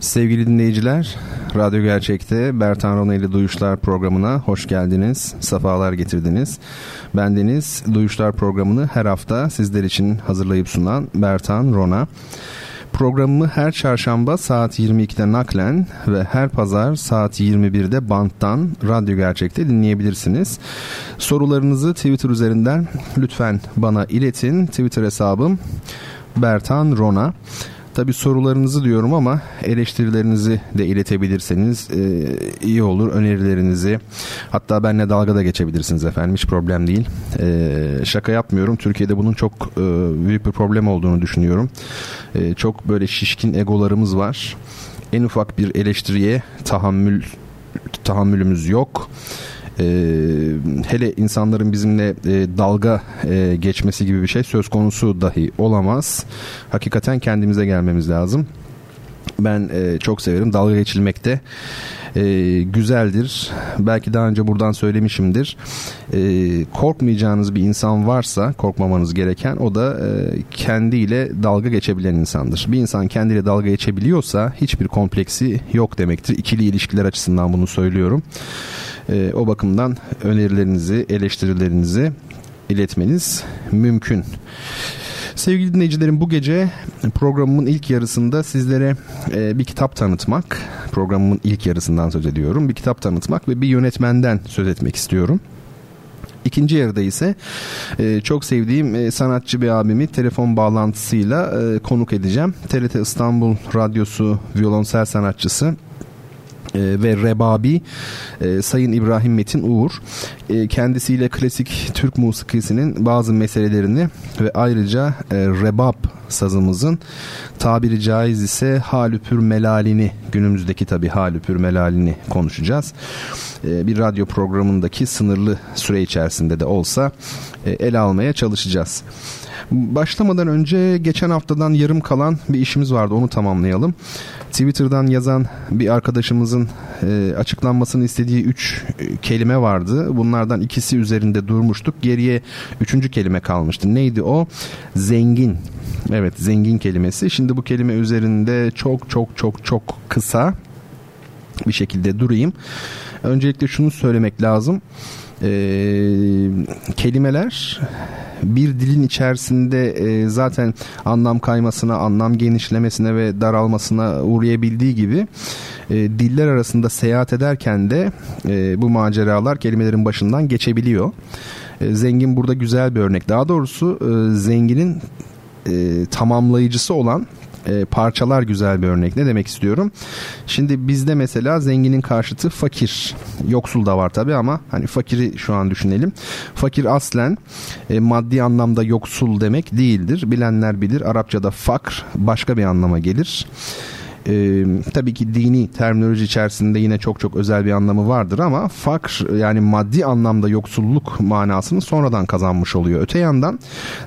Sevgili dinleyiciler, Radyo Gerçek'te Bertan Rona ile Duyuşlar programına hoş geldiniz, sefalar getirdiniz. Bendeniz Duyuşlar programını her hafta sizler için hazırlayıp sunan Bertan Rona. Programımı her çarşamba saat 22'de naklen ve her pazar saat 21'de banttan Radyo Gerçek'te dinleyebilirsiniz. Sorularınızı Twitter üzerinden lütfen bana iletin. Twitter hesabım Bertan Rona. Tabi sorularınızı diyorum ama eleştirilerinizi de iletebilirseniz e, iyi olur. Önerilerinizi hatta benle dalga da geçebilirsiniz efendim hiç problem değil. E, şaka yapmıyorum. Türkiye'de bunun çok e, büyük bir problem olduğunu düşünüyorum. E, çok böyle şişkin egolarımız var. En ufak bir eleştiriye tahammül tahammülümüz yok e, hele insanların bizimle e, dalga e, geçmesi gibi bir şey söz konusu dahi olamaz. Hakikaten kendimize gelmemiz lazım. Ben e, çok severim dalga geçilmekte e, güzeldir. Belki daha önce buradan söylemişimdir. E, korkmayacağınız bir insan varsa korkmamanız gereken o da e, kendiyle dalga geçebilen insandır. Bir insan kendiyle dalga geçebiliyorsa hiçbir kompleksi yok demektir. İkili ilişkiler açısından bunu söylüyorum. E, o bakımdan önerilerinizi, eleştirilerinizi iletmeniz mümkün. Sevgili dinleyicilerim bu gece programımın ilk yarısında sizlere e, bir kitap tanıtmak, programımın ilk yarısından söz ediyorum. Bir kitap tanıtmak ve bir yönetmenden söz etmek istiyorum. İkinci yarıda ise e, çok sevdiğim e, sanatçı bir abimi telefon bağlantısıyla e, konuk edeceğim. TRT İstanbul Radyosu violonsel sanatçısı e, ve Rebabi e, Sayın İbrahim Metin Uğur e, kendisiyle klasik Türk musikisinin bazı meselelerini ve ayrıca e, Rebab sazımızın tabiri caiz ise halüpür melalini günümüzdeki tabi halüpür melalini konuşacağız. E, bir radyo programındaki sınırlı süre içerisinde de olsa ele almaya çalışacağız. Başlamadan önce geçen haftadan yarım kalan bir işimiz vardı onu tamamlayalım. Twitter'dan yazan bir arkadaşımızın e, açıklanmasını istediği üç e, kelime vardı. Bunlardan ikisi üzerinde durmuştuk. Geriye üçüncü kelime kalmıştı. Neydi o? Zengin. Evet zengin kelimesi. Şimdi bu kelime üzerinde çok çok çok çok kısa bir şekilde durayım. Öncelikle şunu söylemek lazım. Ee, kelimeler bir dilin içerisinde e, zaten anlam kaymasına, anlam genişlemesine ve daralmasına uğrayabildiği gibi e, diller arasında seyahat ederken de e, bu maceralar kelimelerin başından geçebiliyor. E, zengin burada güzel bir örnek. Daha doğrusu e, zenginin e, tamamlayıcısı olan e, parçalar güzel bir örnek. Ne demek istiyorum? Şimdi bizde mesela zenginin karşıtı fakir. Yoksul da var tabi ama hani fakiri şu an düşünelim. Fakir aslen e, maddi anlamda yoksul demek değildir. Bilenler bilir Arapçada fakr başka bir anlama gelir. E, tabii ki dini terminoloji içerisinde yine çok çok özel bir anlamı vardır ama fakr yani maddi anlamda yoksulluk manasını sonradan kazanmış oluyor. Öte yandan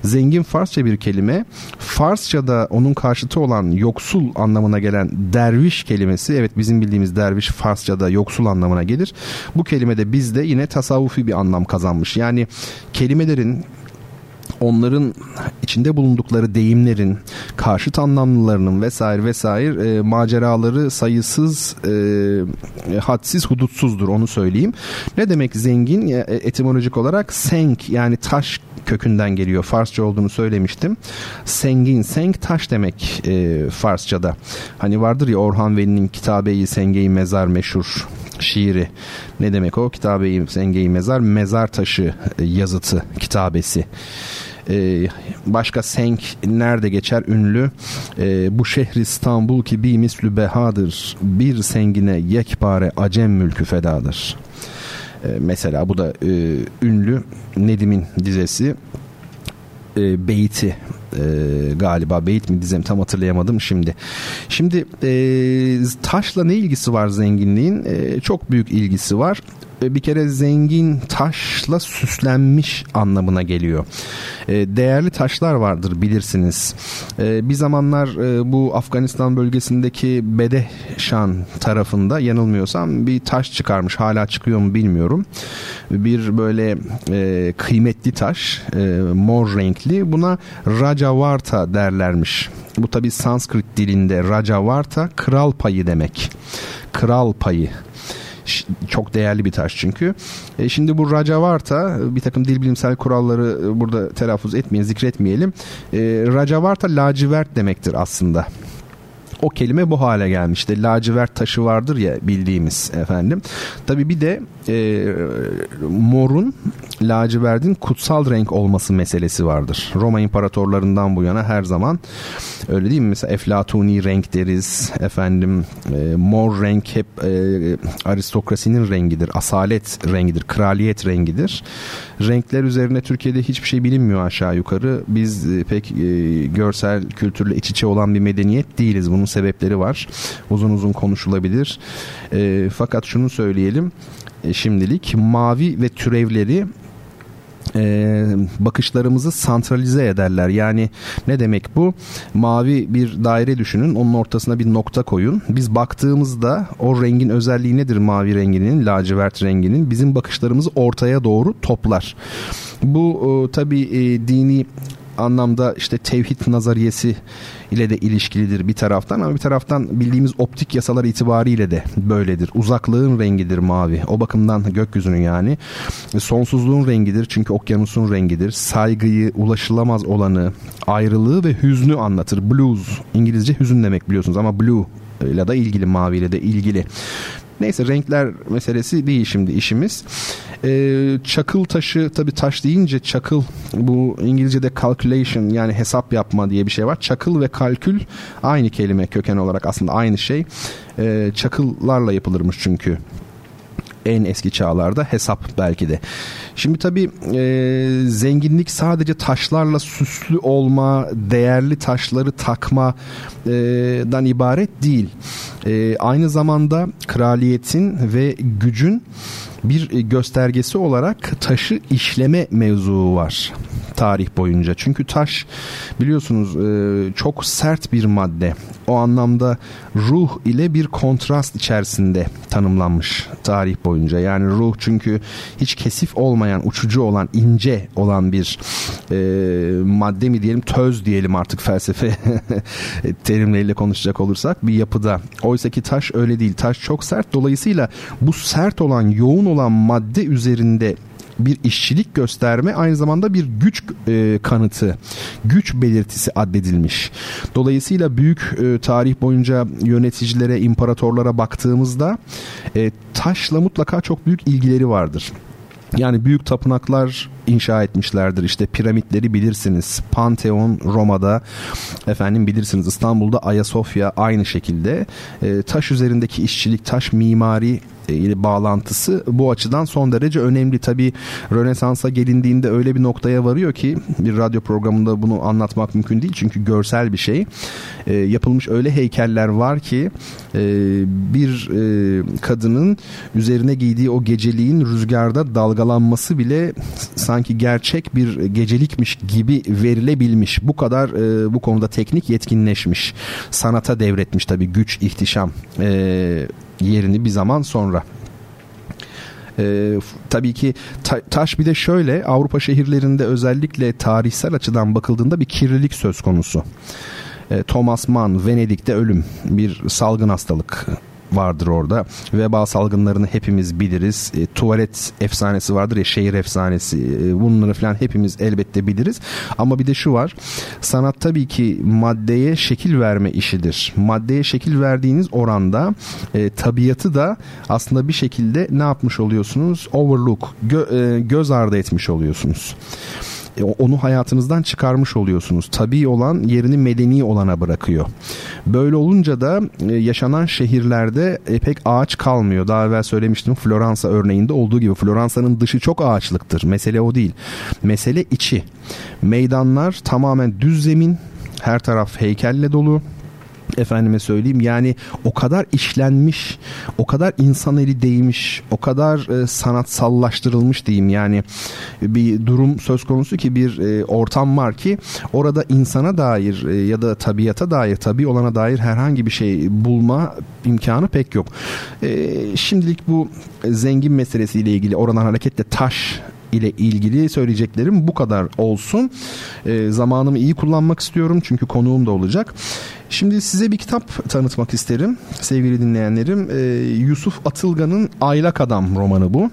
zengin Farsça bir kelime Farsça'da onun karşıtı olan yoksul anlamına gelen derviş kelimesi evet bizim bildiğimiz derviş Farsça'da yoksul anlamına gelir. Bu kelime de bizde yine tasavvufi bir anlam kazanmış. Yani kelimelerin onların içinde bulundukları deyimlerin karşıt anlamlılarının vesaire vesaire e, maceraları sayısız e, hadsiz hudutsuzdur onu söyleyeyim. Ne demek zengin e, etimolojik olarak senk yani taş kökünden geliyor. Farsça olduğunu söylemiştim. Sengin, senk taş demek e, Farsçada. Hani vardır ya Orhan Veli'nin Kitabe-i Sengeyi Mezar meşhur şiiri. Ne demek o? Kitabe-i Sengeyi Mezar, mezar taşı yazıtı kitabesi. Ee, başka senk nerede geçer ünlü ee, bu şehir İstanbul ki bir mislü behadır bir sengine yekpare acem mülkü fedadır ee, mesela bu da e, ünlü Nedim'in dizesi e, beyti e, galiba beyit mi dizem tam hatırlayamadım şimdi. Şimdi e, taşla ne ilgisi var zenginliğin? E, çok büyük ilgisi var. Bir kere zengin taşla süslenmiş anlamına geliyor. E, değerli taşlar vardır bilirsiniz. E, bir zamanlar e, bu Afganistan bölgesindeki Bedehşan tarafında yanılmıyorsam bir taş çıkarmış. Hala çıkıyor mu bilmiyorum. Bir böyle kıymetli taş mor renkli buna Rajavarta derlermiş. Bu tabi Sanskrit dilinde Rajavarta kral payı demek. Kral payı çok değerli bir taş çünkü. E şimdi bu Rajavarta bir takım dil bilimsel kuralları e, burada telaffuz etmeyin zikretmeyelim. E, Rajavarta lacivert demektir aslında o kelime bu hale gelmişti. Lacivert taşı vardır ya bildiğimiz efendim. Tabii bir de e, morun lacivertin kutsal renk olması meselesi vardır. Roma imparatorlarından bu yana her zaman öyle değil mi? Mesela eflatuni renk deriz. Efendim e, mor renk hep e, aristokrasinin rengidir. Asalet rengidir. Kraliyet rengidir. Renkler üzerine Türkiye'de hiçbir şey bilinmiyor aşağı yukarı. Biz e, pek e, görsel kültürle iç içe olan bir medeniyet değiliz. Bunun sebepleri var. Uzun uzun konuşulabilir. E, fakat şunu söyleyelim. E, şimdilik mavi ve türevleri e, bakışlarımızı santralize ederler. Yani ne demek bu? Mavi bir daire düşünün. Onun ortasına bir nokta koyun. Biz baktığımızda o rengin özelliği nedir mavi renginin, lacivert renginin? Bizim bakışlarımızı ortaya doğru toplar. Bu e, tabii e, dini anlamda işte tevhid nazariyesi ile de ilişkilidir bir taraftan ama bir taraftan bildiğimiz optik yasalar itibariyle de böyledir. Uzaklığın rengidir mavi. O bakımdan gökyüzünün yani. Sonsuzluğun rengidir çünkü okyanusun rengidir. Saygıyı, ulaşılamaz olanı, ayrılığı ve hüznü anlatır. Blues, İngilizce hüzün demek biliyorsunuz ama blue ile de ilgili maviyle de ilgili. Neyse renkler meselesi değil şimdi işimiz. Ee, çakıl taşı tabi taş deyince çakıl bu İngilizce'de calculation yani hesap yapma diye bir şey var. Çakıl ve kalkül aynı kelime köken olarak aslında aynı şey. Ee, çakıllarla yapılırmış çünkü en eski çağlarda hesap belki de. Şimdi tabii e, zenginlik sadece taşlarla süslü olma, değerli taşları takmadan ibaret değil. E, aynı zamanda kraliyetin ve gücün bir göstergesi olarak taşı işleme mevzuu var tarih boyunca. Çünkü taş biliyorsunuz e, çok sert bir madde. O anlamda ruh ile bir kontrast içerisinde tanımlanmış tarih boyunca. Yani ruh çünkü hiç kesif olmayan, uçucu olan, ince olan bir e, madde mi diyelim, töz diyelim artık felsefe terimleriyle konuşacak olursak bir yapıda. Oysa ki taş öyle değil. Taş çok sert. Dolayısıyla bu sert olan, yoğun olan madde üzerinde bir işçilik gösterme aynı zamanda bir güç e, kanıtı, güç belirtisi addedilmiş. Dolayısıyla büyük e, tarih boyunca yöneticilere, imparatorlara baktığımızda e, taşla mutlaka çok büyük ilgileri vardır. Yani büyük tapınaklar inşa etmişlerdir. İşte piramitleri bilirsiniz. Pantheon Roma'da efendim bilirsiniz İstanbul'da Ayasofya aynı şekilde. E, taş üzerindeki işçilik, taş mimari ile bağlantısı bu açıdan son derece önemli. Tabi Rönesans'a gelindiğinde öyle bir noktaya varıyor ki bir radyo programında bunu anlatmak mümkün değil. Çünkü görsel bir şey. E, yapılmış öyle heykeller var ki e, bir e, kadının üzerine giydiği o geceliğin rüzgarda dalgalanması bile sanki gerçek bir gecelikmiş gibi verilebilmiş. Bu kadar e, bu konuda teknik yetkinleşmiş. Sanata devretmiş tabi güç, ihtişam e, yerini bir zaman sonra. Ee, tabii ki ta, taş bir de şöyle Avrupa şehirlerinde özellikle tarihsel açıdan bakıldığında bir kirlilik söz konusu. Ee, Thomas Mann Venedik'te ölüm bir salgın hastalık vardır orada. Veba salgınlarını hepimiz biliriz. E, tuvalet efsanesi vardır ya şehir efsanesi. E, bunları falan hepimiz elbette biliriz. Ama bir de şu var. Sanat tabii ki maddeye şekil verme işidir. Maddeye şekil verdiğiniz oranda e, tabiatı da aslında bir şekilde ne yapmış oluyorsunuz? Overlook, gö, e, göz ardı etmiş oluyorsunuz. E, onu hayatınızdan çıkarmış oluyorsunuz. Tabii olan yerini medeni olana bırakıyor. Böyle olunca da e, yaşanan şehirlerde e, pek ağaç kalmıyor. Daha evvel söylemiştim Floransa örneğinde olduğu gibi Floransa'nın dışı çok ağaçlıktır. Mesele o değil. Mesele içi. Meydanlar tamamen düz zemin, her taraf heykelle dolu efendime söyleyeyim yani o kadar işlenmiş o kadar insan eli değmiş o kadar e, sanatsallaştırılmış diyeyim yani bir durum söz konusu ki bir e, ortam var ki orada insana dair e, ya da tabiata dair tabi olana dair herhangi bir şey bulma imkanı pek yok e, şimdilik bu zengin meselesiyle ilgili oradan hareketle taş ile ilgili söyleyeceklerim bu kadar olsun. E, zamanımı iyi kullanmak istiyorum çünkü konuğum da olacak. Şimdi size bir kitap tanıtmak isterim sevgili dinleyenlerim. E, Yusuf Atılgan'ın Aylak Adam romanı bu.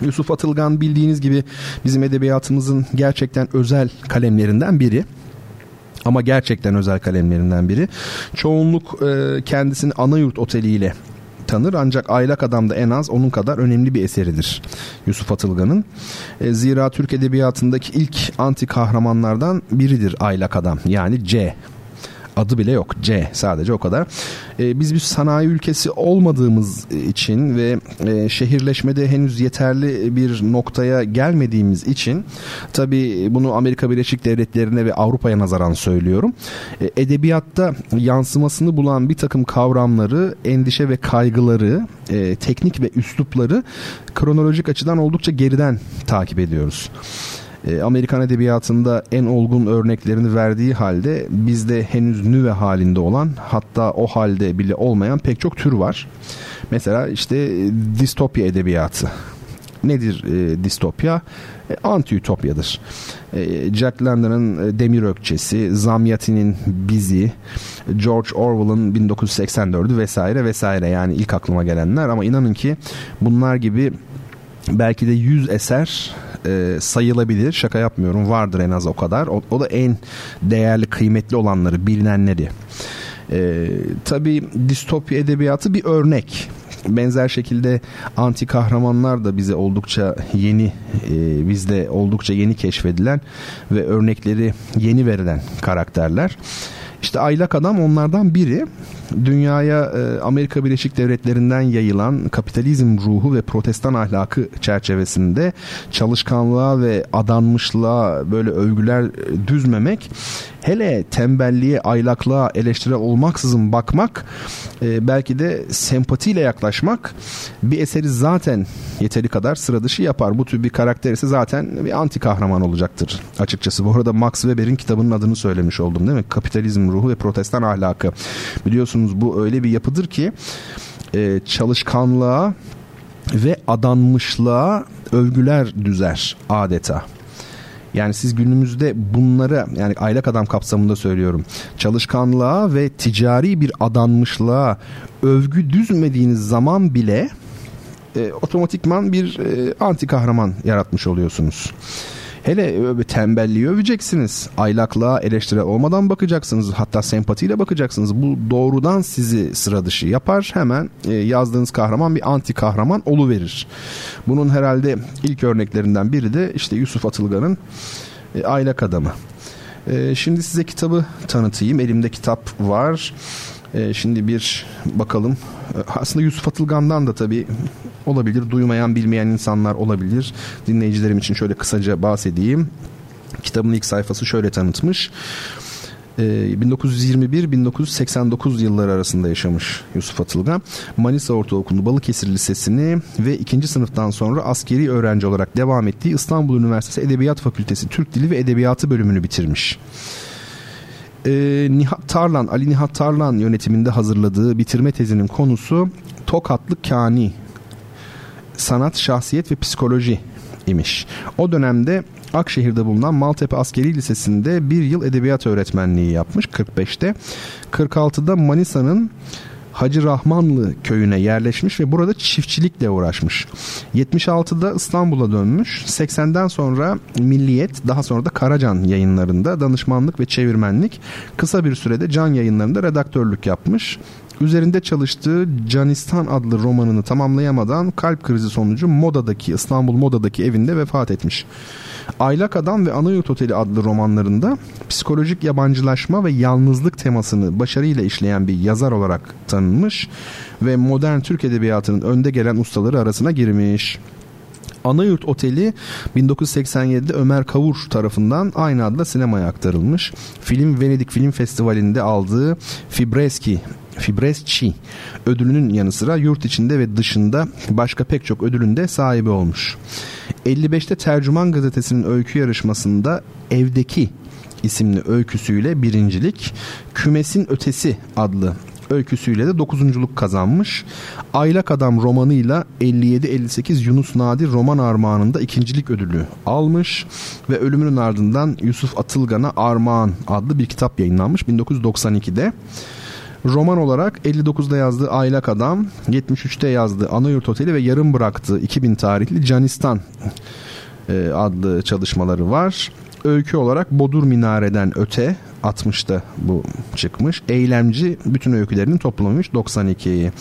Yusuf Atılgan bildiğiniz gibi bizim edebiyatımızın gerçekten özel kalemlerinden biri ama gerçekten özel kalemlerinden biri. Çoğunluk e, kendisini Anayurt Oteli ile tanır ancak Aylak Adam da en az onun kadar önemli bir eseridir Yusuf Atılgan'ın. E, zira Türk Edebiyatı'ndaki ilk anti kahramanlardan biridir Aylak Adam yani C adı bile yok. C sadece o kadar. E, biz bir sanayi ülkesi olmadığımız için ve e, şehirleşmede henüz yeterli bir noktaya gelmediğimiz için tabi bunu Amerika Birleşik Devletleri'ne ve Avrupa'ya nazaran söylüyorum. E, edebiyatta yansımasını bulan bir takım kavramları, endişe ve kaygıları, e, teknik ve üslupları kronolojik açıdan oldukça geriden takip ediyoruz e, Amerikan edebiyatında en olgun örneklerini verdiği halde bizde henüz nüve halinde olan hatta o halde bile olmayan pek çok tür var. Mesela işte distopya edebiyatı. Nedir e, distopya? E, anti-ütopyadır. E, Jack London'ın e, Demir Ökçesi, Zamyatin'in Bizi, George Orwell'ın 1984'ü vesaire vesaire yani ilk aklıma gelenler ama inanın ki bunlar gibi belki de 100 eser e, sayılabilir. Şaka yapmıyorum. Vardır en az o kadar. O, o da en değerli, kıymetli olanları, bilinenleri. E, tabii distopya edebiyatı bir örnek. Benzer şekilde anti kahramanlar da bize oldukça yeni, e, bizde oldukça yeni keşfedilen ve örnekleri yeni verilen karakterler. İşte Aylak Adam onlardan biri. Dünyaya e, Amerika Birleşik Devletleri'nden yayılan kapitalizm ruhu ve protestan ahlakı çerçevesinde çalışkanlığa ve adanmışlığa böyle övgüler düzmemek hele tembelliğe, aylaklığa eleştiri olmaksızın bakmak e, belki de sempatiyle yaklaşmak bir eseri zaten yeteri kadar sıra dışı yapar. Bu tür bir karakter ise zaten bir anti kahraman olacaktır açıkçası. Bu arada Max Weber'in kitabının adını söylemiş oldum değil mi? Kapitalizm ruhu ve protestan ahlakı. Biliyorsunuz bu öyle bir yapıdır ki e, çalışkanlığa ve adanmışlığa övgüler düzer adeta. Yani siz günümüzde bunları yani aylak adam kapsamında söylüyorum. Çalışkanlığa ve ticari bir adanmışlığa övgü düzmediğiniz zaman bile e, otomatikman bir e, anti kahraman yaratmış oluyorsunuz. Hele tembelliği öveceksiniz. Aylaklığa eleştiri olmadan bakacaksınız. Hatta sempatiyle bakacaksınız. Bu doğrudan sizi sıra dışı yapar. Hemen e, yazdığınız kahraman bir anti kahraman verir. Bunun herhalde ilk örneklerinden biri de işte Yusuf Atılgan'ın e, Aylak Adamı. E, şimdi size kitabı tanıtayım. Elimde kitap var. E, şimdi bir bakalım. E, aslında Yusuf Atılgan'dan da tabii olabilir. Duymayan, bilmeyen insanlar olabilir. Dinleyicilerim için şöyle kısaca bahsedeyim. Kitabın ilk sayfası şöyle tanıtmış. 1921-1989 e, yılları arasında yaşamış Yusuf Atılgan. Manisa Ortaokulu Balıkesir Lisesi'ni ve ikinci sınıftan sonra askeri öğrenci olarak devam ettiği İstanbul Üniversitesi Edebiyat Fakültesi Türk Dili ve Edebiyatı bölümünü bitirmiş e, Nihat Tarlan, Ali Nihat Tarlan yönetiminde hazırladığı bitirme tezinin konusu Tokatlı Kani Sanat, Şahsiyet ve Psikoloji imiş. O dönemde Akşehir'de bulunan Maltepe Askeri Lisesi'nde bir yıl edebiyat öğretmenliği yapmış 45'te. 46'da Manisa'nın Hacı Rahmanlı köyüne yerleşmiş ve burada çiftçilikle uğraşmış. 76'da İstanbul'a dönmüş. 80'den sonra Milliyet daha sonra da Karacan yayınlarında danışmanlık ve çevirmenlik kısa bir sürede Can yayınlarında redaktörlük yapmış. Üzerinde çalıştığı Canistan adlı romanını tamamlayamadan kalp krizi sonucu Moda'daki İstanbul Moda'daki evinde vefat etmiş. Aylak Adam ve Anayurt Oteli adlı romanlarında psikolojik yabancılaşma ve yalnızlık temasını başarıyla işleyen bir yazar olarak tanınmış ve modern Türk edebiyatının önde gelen ustaları arasına girmiş. Anayurt Oteli 1987'de Ömer Kavur tarafından aynı adla sinemaya aktarılmış. Film Venedik Film Festivali'nde aldığı Fibreski Fibresci ödülünün yanı sıra yurt içinde ve dışında başka pek çok ödülün de sahibi olmuş. 55'te Tercüman Gazetesi'nin öykü yarışmasında Evdeki isimli öyküsüyle birincilik, Kümesin Ötesi adlı öyküsüyle de dokuzunculuk kazanmış. Aylak Adam romanıyla 57-58 Yunus Nadir roman armağanında ikincilik ödülü almış ve ölümünün ardından Yusuf Atılgan'a Armağan adlı bir kitap yayınlanmış 1992'de. Roman olarak 59'da yazdığı Aylak Adam, 73'te yazdığı Anayurt Oteli ve yarım bıraktığı 2000 tarihli Canistan e, adlı çalışmaları var. Öykü olarak Bodur Minare'den öte 60'ta bu çıkmış. Eylemci bütün öykülerinin toplamıymış 92'yi.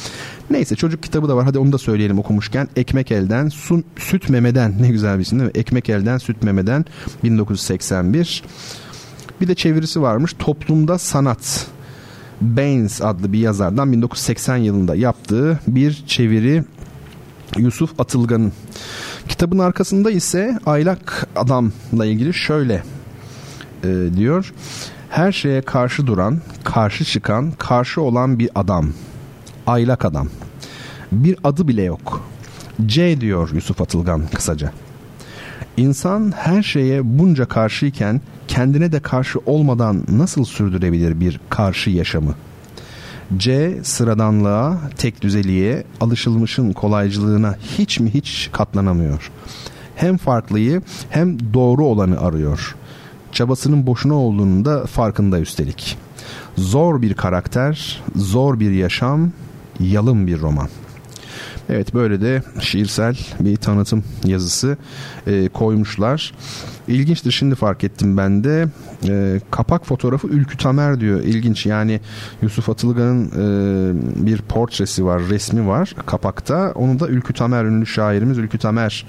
Neyse çocuk kitabı da var. Hadi onu da söyleyelim okumuşken. Ekmek Elden, Sun, Süt Meme'den ne güzel bir isim değil mi? Ekmek Elden, Süt Meme'den 1981. Bir de çevirisi varmış. Toplumda Sanat. Baines adlı bir yazardan 1980 yılında yaptığı bir çeviri Yusuf Atılgan'ın. Kitabın arkasında ise aylak adamla ilgili şöyle e, diyor. Her şeye karşı duran, karşı çıkan, karşı olan bir adam. Aylak adam. Bir adı bile yok. C diyor Yusuf Atılgan kısaca. İnsan her şeye bunca karşıyken kendine de karşı olmadan nasıl sürdürebilir bir karşı yaşamı? C sıradanlığa, tek düzeliğe, alışılmışın kolaycılığına hiç mi hiç katlanamıyor. Hem farklıyı hem doğru olanı arıyor. Çabasının boşuna olduğunun da farkında üstelik. Zor bir karakter, zor bir yaşam, yalın bir roman. Evet böyle de şiirsel bir tanıtım yazısı e, koymuşlar. İlginçtir şimdi fark ettim ben de. E, kapak fotoğrafı Ülkü Tamer diyor. İlginç yani Yusuf Atılgan'ın e, bir portresi var, resmi var kapakta. Onu da Ülkü Tamer ünlü şairimiz Ülkü Tamer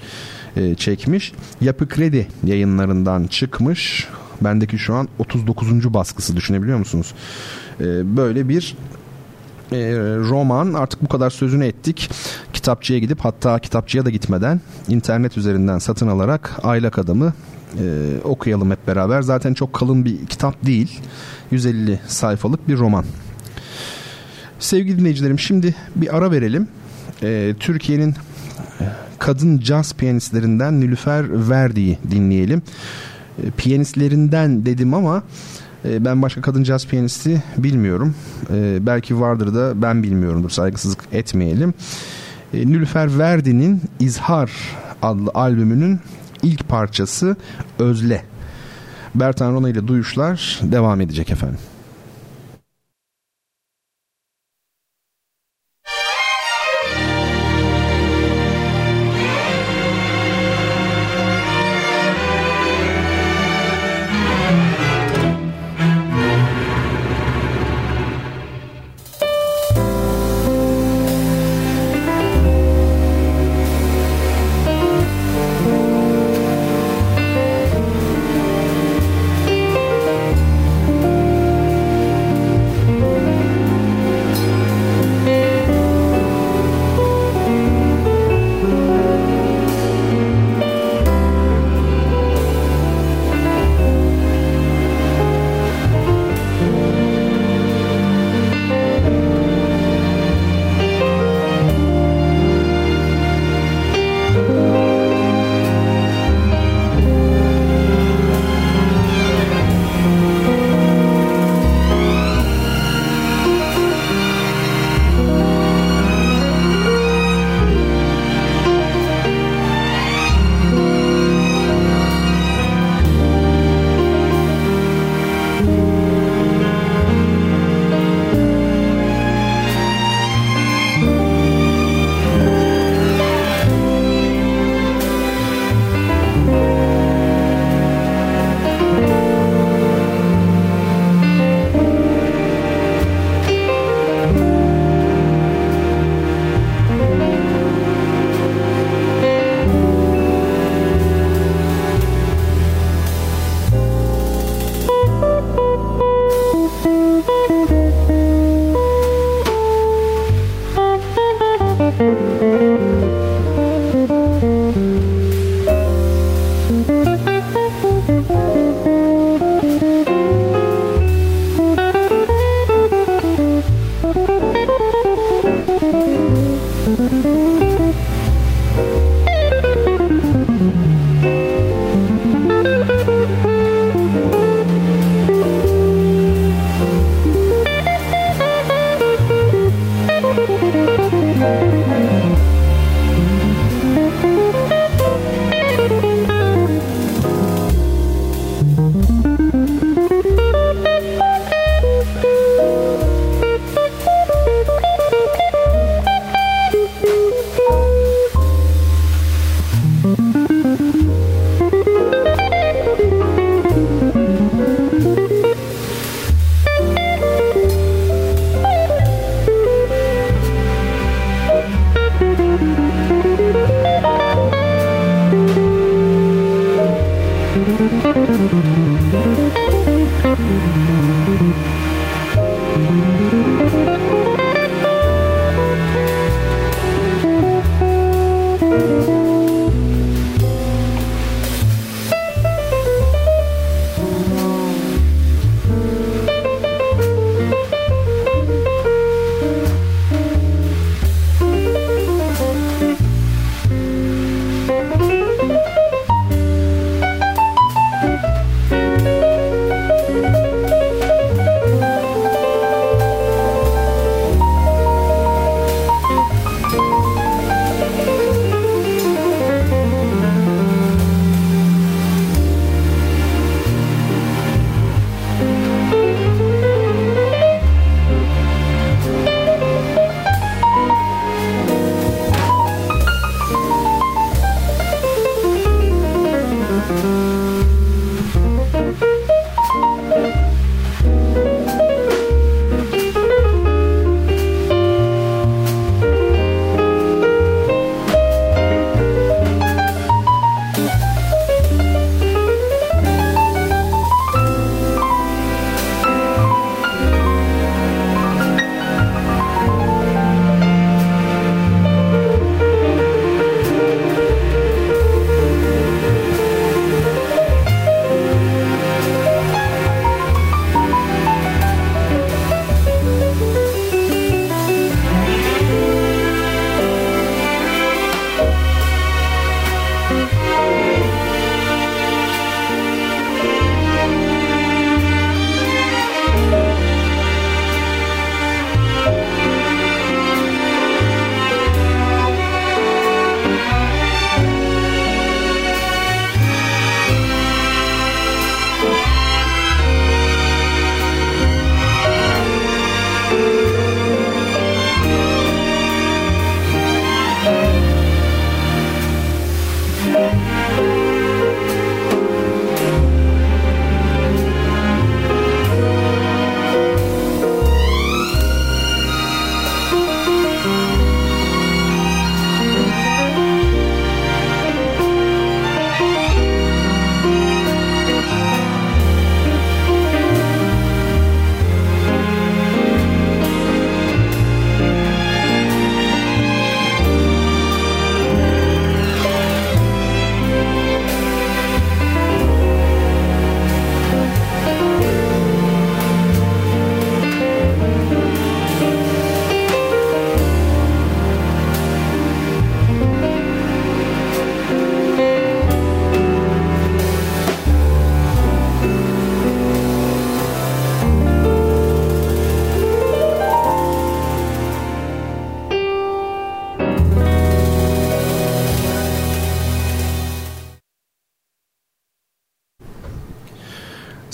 e, çekmiş. Yapı Kredi yayınlarından çıkmış. Bendeki şu an 39. baskısı düşünebiliyor musunuz? E, böyle bir e, roman artık bu kadar sözünü ettik. Kitapçıya gidip hatta kitapçıya da gitmeden internet üzerinden satın alarak Aylak Adam'ı e, okuyalım hep beraber. Zaten çok kalın bir kitap değil. 150 sayfalık bir roman. Sevgili dinleyicilerim şimdi bir ara verelim. E, Türkiye'nin kadın caz piyanistlerinden Nilüfer Verdi'yi dinleyelim. E, piyanistlerinden dedim ama ben başka kadın caz piyanisti bilmiyorum. E, belki vardır da ben bilmiyorumdur. Saygısızlık etmeyelim. E, Nilüfer Verdi'nin İzhar adlı albümünün ilk parçası Özle. Bertan Rona ile Duyuşlar devam edecek efendim.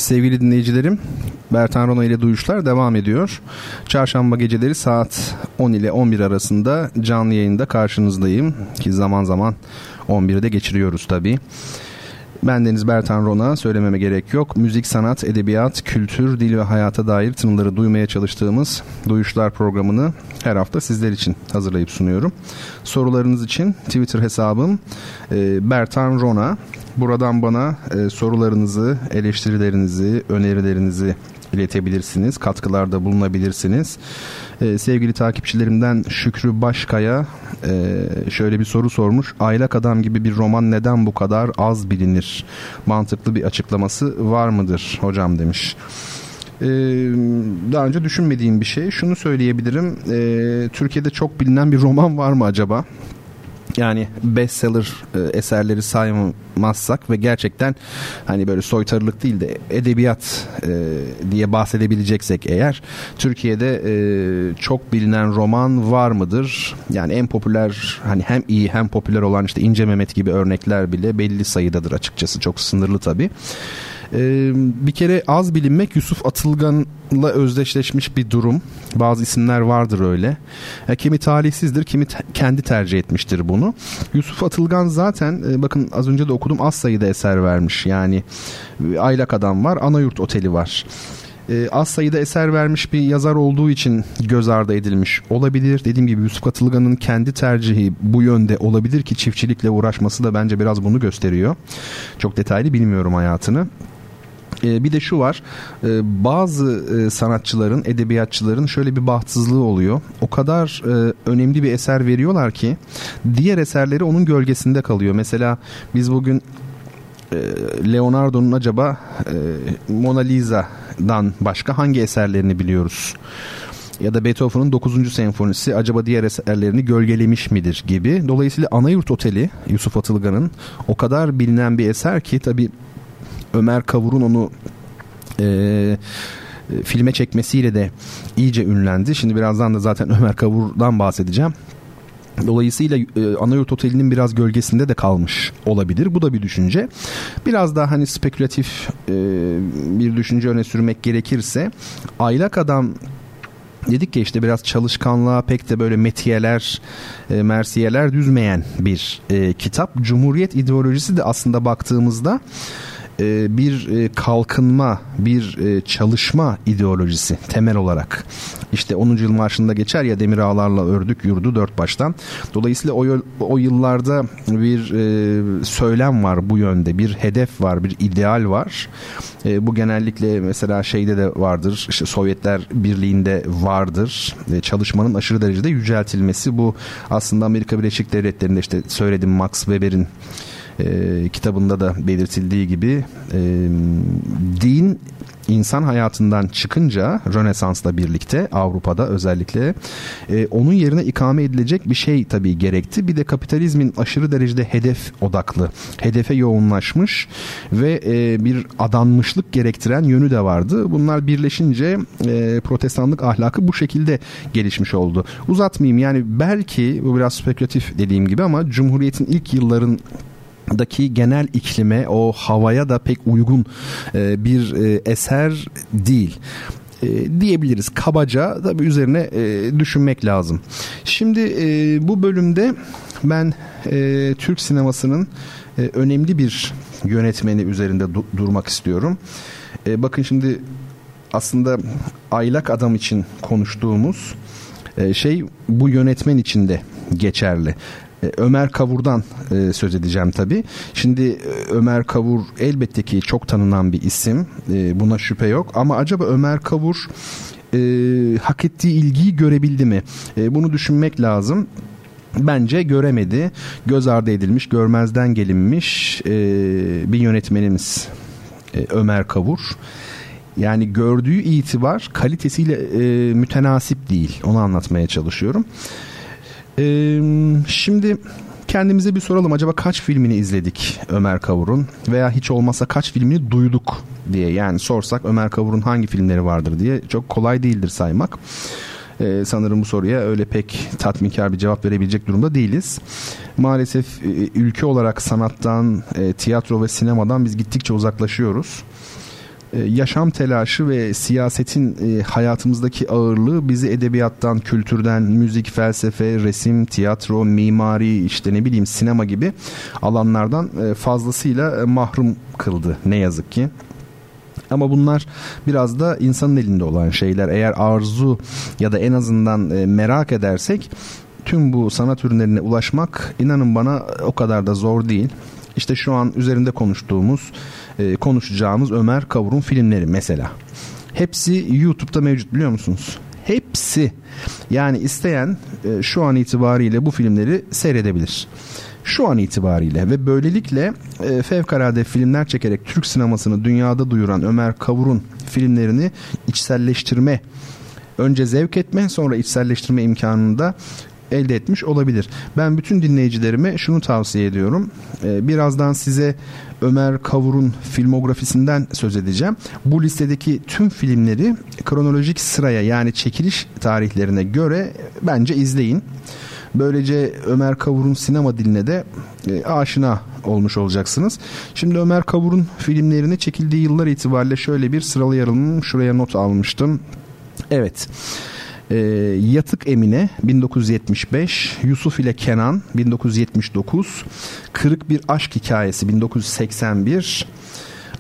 Sevgili dinleyicilerim, Bertan Rona ile Duyuşlar devam ediyor. Çarşamba geceleri saat 10 ile 11 arasında canlı yayında karşınızdayım. Ki zaman zaman 11'de geçiriyoruz tabii. Ben Deniz Bertan Rona, söylememe gerek yok. Müzik, sanat, edebiyat, kültür, dil ve hayata dair tınıları duymaya çalıştığımız Duyuşlar programını her hafta sizler için hazırlayıp sunuyorum. Sorularınız için Twitter hesabım e, Bertan Rona. Buradan bana e, sorularınızı, eleştirilerinizi, önerilerinizi iletebilirsiniz. Katkılarda bulunabilirsiniz. Ee, sevgili takipçilerimden Şükrü Başkaya e, şöyle bir soru sormuş. Aylak Adam gibi bir roman neden bu kadar az bilinir? Mantıklı bir açıklaması var mıdır hocam demiş. Ee, daha önce düşünmediğim bir şey. Şunu söyleyebilirim. Ee, Türkiye'de çok bilinen bir roman var mı acaba? Yani bestseller e, eserleri saymazsak ve gerçekten hani böyle soytarılık değil de edebiyat e, diye bahsedebileceksek eğer Türkiye'de e, çok bilinen roman var mıdır? Yani en popüler hani hem iyi hem popüler olan işte İnce Mehmet gibi örnekler bile belli sayıdadır açıkçası çok sınırlı tabii. Ee, bir kere az bilinmek Yusuf Atılgan'la özdeşleşmiş bir durum. Bazı isimler vardır öyle. E, kimi talihsizdir, kimi te- kendi tercih etmiştir bunu. Yusuf Atılgan zaten e, bakın az önce de okudum az sayıda eser vermiş. Yani e, Aylak Adam var, Anayurt Oteli var e, az sayıda eser vermiş bir yazar olduğu için göz ardı edilmiş olabilir. Dediğim gibi Yusuf Atılgan'ın kendi tercihi bu yönde olabilir ki çiftçilikle uğraşması da bence biraz bunu gösteriyor. Çok detaylı bilmiyorum hayatını. E, bir de şu var e, bazı e, sanatçıların edebiyatçıların şöyle bir bahtsızlığı oluyor o kadar e, önemli bir eser veriyorlar ki diğer eserleri onun gölgesinde kalıyor mesela biz bugün Leonardo'nun acaba Mona Lisa'dan başka hangi eserlerini biliyoruz ya da Beethoven'ın 9. senfonisi acaba diğer eserlerini gölgelemiş midir gibi. Dolayısıyla Anayurt Oteli Yusuf Atılgan'ın o kadar bilinen bir eser ki tabi Ömer Kavur'un onu e, filme çekmesiyle de iyice ünlendi. Şimdi birazdan da zaten Ömer Kavur'dan bahsedeceğim. Dolayısıyla e, Anayurt Oteli'nin biraz gölgesinde de kalmış olabilir. Bu da bir düşünce. Biraz daha hani spekülatif e, bir düşünce öne sürmek gerekirse Aylak Adam dedik ki işte biraz çalışkanlığa pek de böyle metiyeler, e, mersiyeler düzmeyen bir e, kitap. Cumhuriyet ideolojisi de aslında baktığımızda e, bir e, kalkınma, bir e, çalışma ideolojisi temel olarak. İşte 10. yıl marşında geçer ya demir ağlarla ördük yurdu dört baştan. Dolayısıyla o, o yıllarda bir söylem var bu yönde, bir hedef var, bir ideal var. Bu genellikle mesela şeyde de vardır, işte Sovyetler Birliği'nde vardır. Çalışmanın aşırı derecede yüceltilmesi bu aslında Amerika Birleşik Devletleri'nde işte söyledim Max Weber'in e, kitabında da belirtildiği gibi e, din insan hayatından çıkınca Rönesans'la birlikte Avrupa'da özellikle e, onun yerine ikame edilecek bir şey tabii gerekti. Bir de kapitalizmin aşırı derecede hedef odaklı, hedefe yoğunlaşmış ve e, bir adanmışlık gerektiren yönü de vardı. Bunlar birleşince e, protestanlık ahlakı bu şekilde gelişmiş oldu. Uzatmayayım yani belki bu biraz spekülatif dediğim gibi ama Cumhuriyet'in ilk yılların daki genel iklime o havaya da pek uygun e, bir e, eser değil e, diyebiliriz kabaca tabi üzerine e, düşünmek lazım. Şimdi e, bu bölümde ben e, Türk sinemasının e, önemli bir yönetmeni üzerinde du- durmak istiyorum. E, bakın şimdi aslında aylak adam için konuştuğumuz e, şey bu yönetmen için de geçerli. E, Ömer Kavur'dan e, söz edeceğim tabii. Şimdi e, Ömer Kavur elbette ki çok tanınan bir isim. Buna şüphe yok. Ama acaba Ömer Kavur hak ettiği ilgiyi görebildi mi? Bunu düşünmek lazım bence göremedi. Göz ardı edilmiş, görmezden gelinmiş bir yönetmenimiz Ömer Kavur. Yani gördüğü itibar kalitesiyle mütenasip değil. Onu anlatmaya çalışıyorum. Ee, şimdi kendimize bir soralım acaba kaç filmini izledik Ömer Kavur'un veya hiç olmazsa kaç filmini duyduk diye yani sorsak Ömer Kavur'un hangi filmleri vardır diye çok kolay değildir saymak. Ee, sanırım bu soruya öyle pek tatminkar bir cevap verebilecek durumda değiliz. Maalesef e, ülke olarak sanattan, e, tiyatro ve sinemadan biz gittikçe uzaklaşıyoruz. E, yaşam telaşı ve siyasetin e, hayatımızdaki ağırlığı bizi edebiyattan, kültürden, müzik, felsefe, resim, tiyatro, mimari, işte ne bileyim sinema gibi alanlardan e, fazlasıyla mahrum kıldı ne yazık ki. Ama bunlar biraz da insanın elinde olan şeyler. Eğer arzu ya da en azından merak edersek tüm bu sanat ürünlerine ulaşmak inanın bana o kadar da zor değil. İşte şu an üzerinde konuştuğumuz e, konuşacağımız Ömer Kavur'un filmleri mesela. Hepsi YouTube'da mevcut biliyor musunuz? Hepsi. Yani isteyen e, şu an itibariyle bu filmleri seyredebilir. Şu an itibariyle ve böylelikle e, fevkalade filmler çekerek Türk sinemasını dünyada duyuran Ömer Kavur'un filmlerini içselleştirme önce zevk etme sonra içselleştirme imkanını da elde etmiş olabilir. Ben bütün dinleyicilerime şunu tavsiye ediyorum. Ee, birazdan size Ömer Kavur'un filmografisinden söz edeceğim. Bu listedeki tüm filmleri kronolojik sıraya yani çekiliş tarihlerine göre bence izleyin. Böylece Ömer Kavur'un sinema diline de e, aşina olmuş olacaksınız. Şimdi Ömer Kavur'un filmlerini çekildiği yıllar itibariyle şöyle bir sıralayalım. Şuraya not almıştım. Evet. E, Yatık Emine 1975, Yusuf ile Kenan 1979, Kırık Bir Aşk Hikayesi 1981,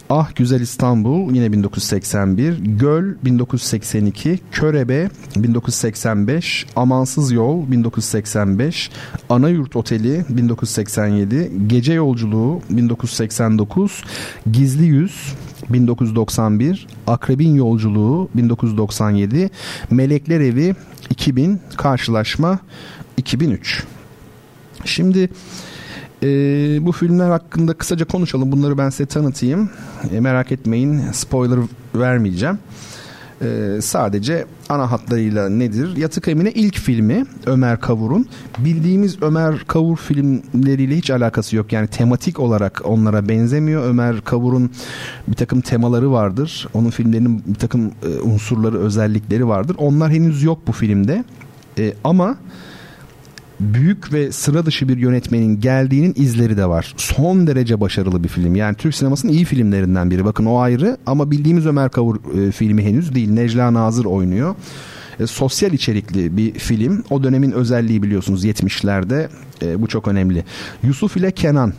Ah Güzel İstanbul yine 1981, Göl 1982, Körebe 1985, Amansız Yol 1985, Anayurt Oteli 1987, Gece Yolculuğu 1989, Gizli Yüz 1991, Akrebin Yolculuğu 1997, Melekler Evi 2000, Karşılaşma 2003. Şimdi e, bu filmler hakkında kısaca konuşalım. Bunları ben size tanıtayım. E, merak etmeyin spoiler vermeyeceğim. Ee, sadece ana hatlarıyla nedir? Yatık Emine ilk filmi Ömer Kavur'un. Bildiğimiz Ömer Kavur filmleriyle hiç alakası yok. Yani tematik olarak onlara benzemiyor. Ömer Kavur'un bir takım temaları vardır. Onun filmlerinin bir takım e, unsurları, özellikleri vardır. Onlar henüz yok bu filmde. E, ama büyük ve sıra dışı bir yönetmenin geldiğinin izleri de var. Son derece başarılı bir film. Yani Türk sinemasının iyi filmlerinden biri. Bakın o ayrı ama bildiğimiz Ömer Kavur e, filmi henüz değil. Necla Nazır oynuyor. E, sosyal içerikli bir film. O dönemin özelliği biliyorsunuz 70'lerde. E, bu çok önemli. Yusuf ile Kenan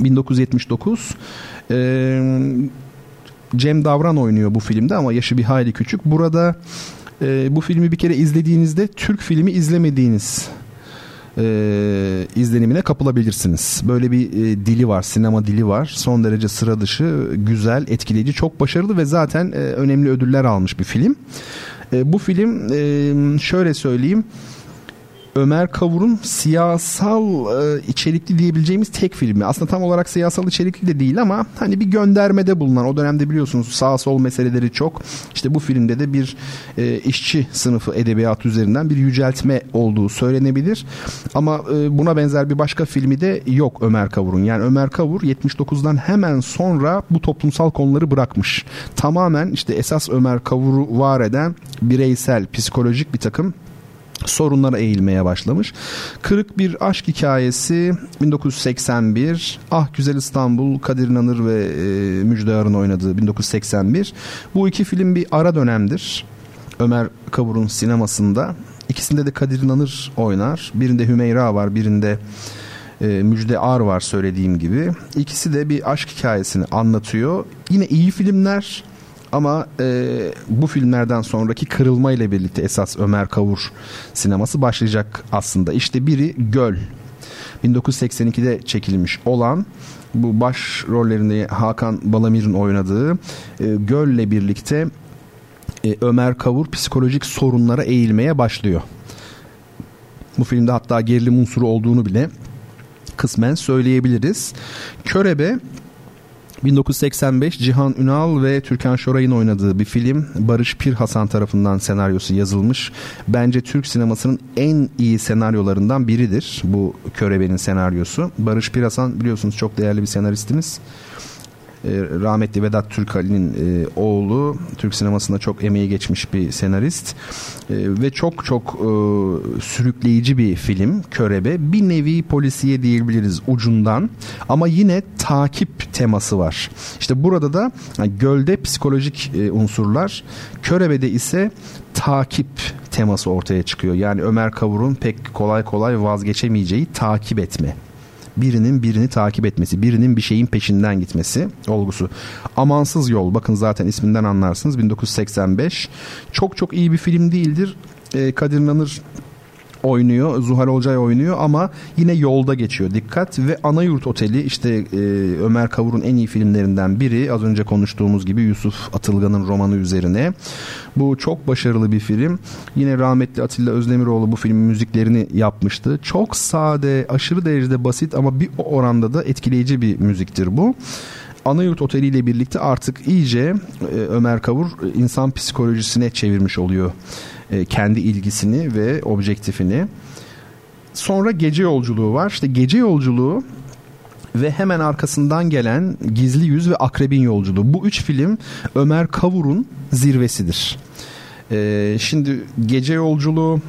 1979 e, Cem Davran oynuyor bu filmde ama yaşı bir hayli küçük. Burada e, bu filmi bir kere izlediğinizde Türk filmi izlemediğiniz e, izlenimine kapılabilirsiniz. Böyle bir e, dili var, sinema dili var. Son derece sıra dışı, güzel, etkileyici, çok başarılı ve zaten e, önemli ödüller almış bir film. E, bu film e, şöyle söyleyeyim Ömer Kavur'un siyasal e, içerikli diyebileceğimiz tek filmi. Aslında tam olarak siyasal içerikli de değil ama hani bir göndermede bulunan o dönemde biliyorsunuz sağ sol meseleleri çok. İşte bu filmde de bir e, işçi sınıfı edebiyat üzerinden bir yüceltme olduğu söylenebilir. Ama e, buna benzer bir başka filmi de yok Ömer Kavur'un. Yani Ömer Kavur 79'dan hemen sonra bu toplumsal konuları bırakmış. Tamamen işte esas Ömer Kavur'u var eden bireysel, psikolojik bir takım sorunlara eğilmeye başlamış. Kırık bir aşk hikayesi 1981. Ah Güzel İstanbul Kadir İnanır ve e, Müjde Arın oynadığı 1981. Bu iki film bir ara dönemdir. Ömer Kavur'un sinemasında. İkisinde de Kadir İnanır oynar. Birinde Hümeyra var, birinde e, Müjde Ar var söylediğim gibi. İkisi de bir aşk hikayesini anlatıyor. Yine iyi filmler ama e, bu filmlerden sonraki kırılma ile birlikte esas Ömer Kavur sineması başlayacak aslında. İşte biri Göl. 1982'de çekilmiş olan bu baş rollerinde Hakan Balamir'in oynadığı e, Göl'le birlikte e, Ömer Kavur psikolojik sorunlara eğilmeye başlıyor. Bu filmde hatta gerilim unsuru olduğunu bile kısmen söyleyebiliriz. Körebe 1985 Cihan Ünal ve Türkan Şoray'ın oynadığı bir film. Barış Pir Hasan tarafından senaryosu yazılmış. Bence Türk sinemasının en iyi senaryolarından biridir bu Körebe'nin senaryosu. Barış Pir Hasan biliyorsunuz çok değerli bir senaristimiz. E, rahmetli Vedat Türkali'nin e, oğlu Türk sinemasında çok emeği geçmiş bir senarist. E, ve çok çok e, sürükleyici bir film Körebe. Bir nevi polisiye diyebiliriz ucundan. Ama yine takip teması var. İşte burada da yani gölde psikolojik e, unsurlar. Körebe'de ise takip teması ortaya çıkıyor. Yani Ömer Kavur'un pek kolay kolay vazgeçemeyeceği takip etme birinin birini takip etmesi, birinin bir şeyin peşinden gitmesi olgusu. Amansız Yol bakın zaten isminden anlarsınız 1985. Çok çok iyi bir film değildir. E, Kadir Nanır oynuyor. Zuhal Olcay oynuyor ama yine yolda geçiyor. Dikkat ve Anayurt Oteli işte e, Ömer Kavur'un en iyi filmlerinden biri. Az önce konuştuğumuz gibi Yusuf Atılgan'ın romanı üzerine. Bu çok başarılı bir film. Yine rahmetli Atilla Özdemiroğlu bu filmin müziklerini yapmıştı. Çok sade, aşırı derecede basit ama bir oranda da etkileyici bir müziktir bu. Anayurt Oteli ile birlikte artık iyice e, Ömer Kavur insan psikolojisine çevirmiş oluyor e, kendi ilgisini ve objektifini. Sonra gece yolculuğu var. İşte gece yolculuğu ve hemen arkasından gelen Gizli Yüz ve Akrebin Yolculuğu. Bu üç film Ömer Kavur'un zirvesidir. Ee, şimdi gece yolculuğu